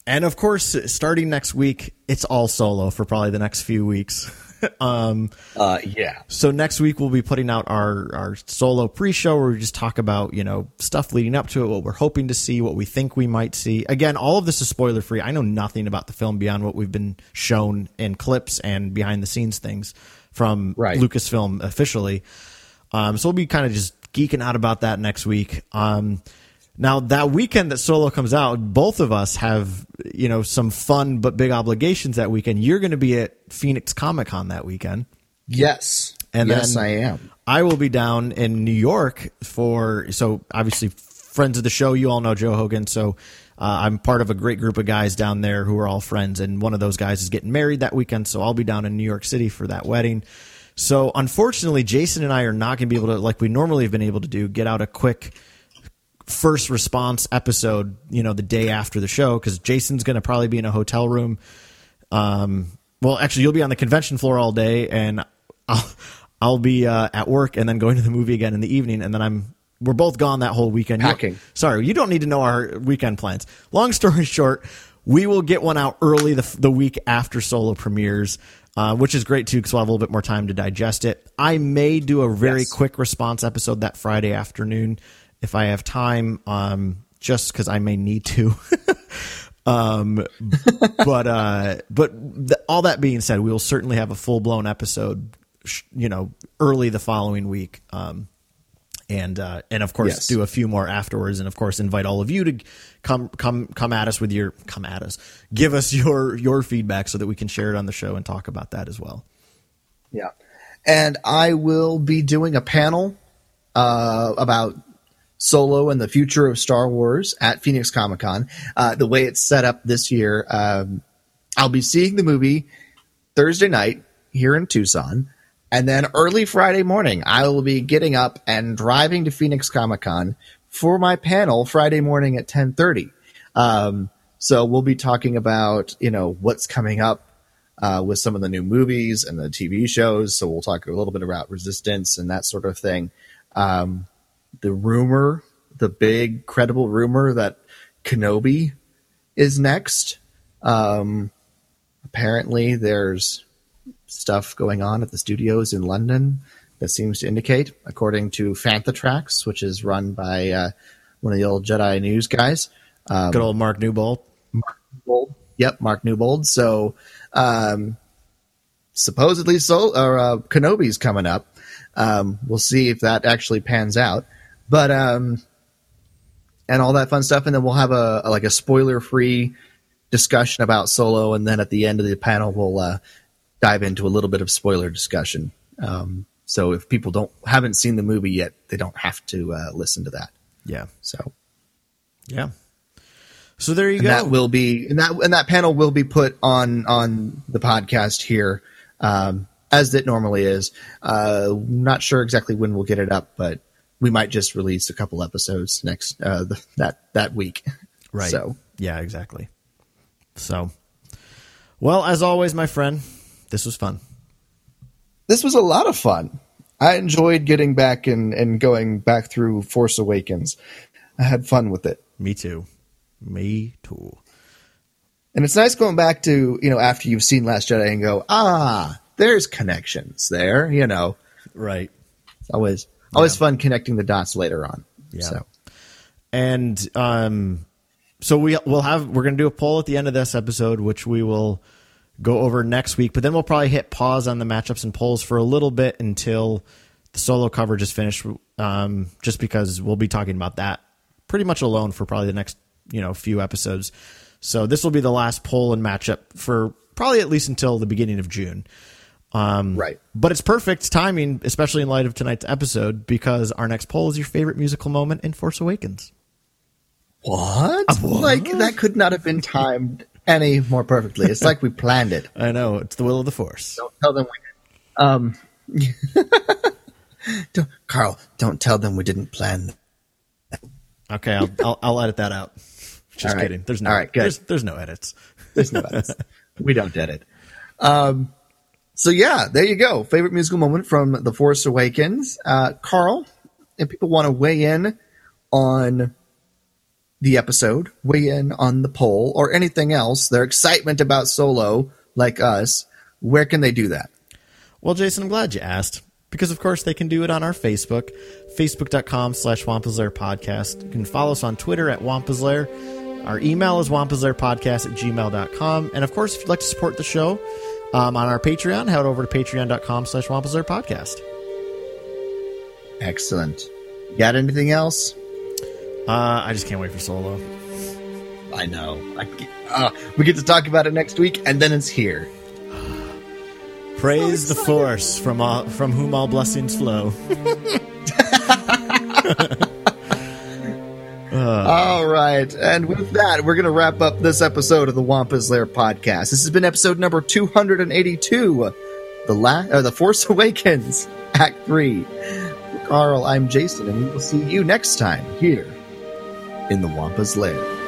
and of course, starting next week, it's all solo for probably the next few weeks. um,
Uh, yeah.
so next week we'll be putting out our our solo pre-show where we just talk about you know stuff leading up to it, what we're hoping to see, what we think we might see. Again, all of this is spoiler free. I know nothing about the film beyond what we've been shown in clips and behind the scenes things from
Right.
Lucasfilm officially. Um, so we'll be kind of just geeking out about that next week. Um, now that weekend that Solo comes out, both of us have you know some fun but big obligations that weekend. You're going to be at Phoenix Comic Con that weekend.
Yes.
And
yes, I am.
I will be down in New York for so obviously friends of the show. You all know Joe Hogan, so uh, I'm part of a great group of guys down there who are all friends, and one of those guys is getting married that weekend, so I'll be down in New York City for that wedding. So unfortunately, Jason and I are not going to be able to, like we normally have been able to do, get out a quick first response episode, you know, the day after the show because Jason's going to probably be in a hotel room. Um, well, actually, you'll be on the convention floor all day, and I'll I'll be uh, at work and then going to the movie again in the evening, and then I'm we're both gone that whole weekend. You-
Packing.
sorry, you don't need to know our weekend plans. Long story short, we will get one out early the the week after Solo premieres. Uh, which is great too because we'll have a little bit more time to digest it. I may do a very
Yes.
quick response episode that Friday afternoon if I have time, um, just because I may need to. um, but uh, but th- all that being said, we will certainly have a full blown episode, sh- you know, early the following week. Um, and uh, and of course
Yes.
do a few more afterwards, and of course invite all of you to come come come at us with your come at us, give us your your feedback so that we can share it on the show and talk about that as well.
Yeah. And I will be doing a panel uh, about Solo and the future of Star Wars at Phoenix Comic Con. Uh, the way it's set up this year, um, I'll be seeing the movie Thursday night here in Tucson. And then early Friday morning, I will be getting up and driving to Phoenix Comic Con for my panel Friday morning at 1030. Um, so we'll be talking about, you know, what's coming up uh, with some of the new movies and the TV shows. So we'll talk a little bit about resistance and that sort of thing. Um, the rumor, the big credible rumor that Kenobi is next. Um, apparently, there's stuff going on at the studios in London that seems to indicate, according to Fantha Tracks, which is run by uh, one of the old Jedi news guys. Um,
Good old Mark Newbold.
Newbold. Yep, Mark Newbold. So, um, supposedly, so or uh, Kenobi's coming up. Um, we'll see if that actually pans out. But um, and all that fun stuff, and then we'll have a, a like a spoiler free discussion about Solo, and then at the end of the panel, we'll uh, dive into a little bit of spoiler discussion. Um, so if people don't haven't seen the movie yet, they don't have to uh, listen to that.
Yeah,
So
yeah. So there you
and
go.
that will be and that and that panel will be put on on the podcast here um, as it normally is. Uh, not sure exactly when we'll get it up, but we might just release a couple episodes next uh, the, that that week.
Right.
So
yeah, exactly. So, well, as always, my friend, this was fun.
this was a lot of fun. I enjoyed getting back and and going back through Force Awakens. I had fun with it.
Me too. Me too.
And it's nice going back to, you know, after you've seen Last Jedi and go, ah, there's connections there, you know.
Right.
It's always always fun connecting the dots later on.
Yeah.
So
And um, so we we'll have we're gonna do a poll at the end of this episode, which we will go over next week. But then we'll probably hit pause on the matchups and polls for a little bit until the solo coverage is finished. Um, just because we'll be talking about that pretty much alone for probably the next you know few episodes. So this will be the last poll and matchup for probably at least until the beginning of June. Um,
Right.
But it's perfect timing, especially in light of tonight's episode, because our next poll is your favorite musical moment in Force Awakens.
What? Like that could not have been timed any more perfectly. It's like we planned it.
I know it's the will of the Force.
Don't tell them we did. um don't, Carl, don't tell them we didn't plan.
Okay, I'll I'll, I'll edit that out. Just
right.
kidding. There's no
All right, good.
There's, there's no edits.
There's no edits. we don't edit. Um so yeah, there you go. Favorite musical moment from The Force Awakens. Uh Carl, if people want to weigh in on the episode, weigh in on the poll or anything else, their excitement about Solo, like us, where can they do that?
Well, Jason, I'm glad you asked because, of course, they can do it on our Facebook, facebook.com slash Wampaslair podcast. You can follow us on Twitter at Wampaslair. Our email is wampaslairpodcast at gmail.com. And, of course, if you'd like to support the show um, on our Patreon, head over to patreon.com slash podcast.
Excellent. Got anything else?
Uh, I just can't wait for Solo.
I know. I, uh, we get to talk about it next week, and then it's here.
Praise the Force from all, from whom all blessings flow.
All right. And with that, we're going to wrap up this episode of the Wampa's Lair podcast. This has been episode number 282, The, La- uh, the Force Awakens, Act 3. Carl, I'm Jason, and we will see you next time here in the Wampa's Lair.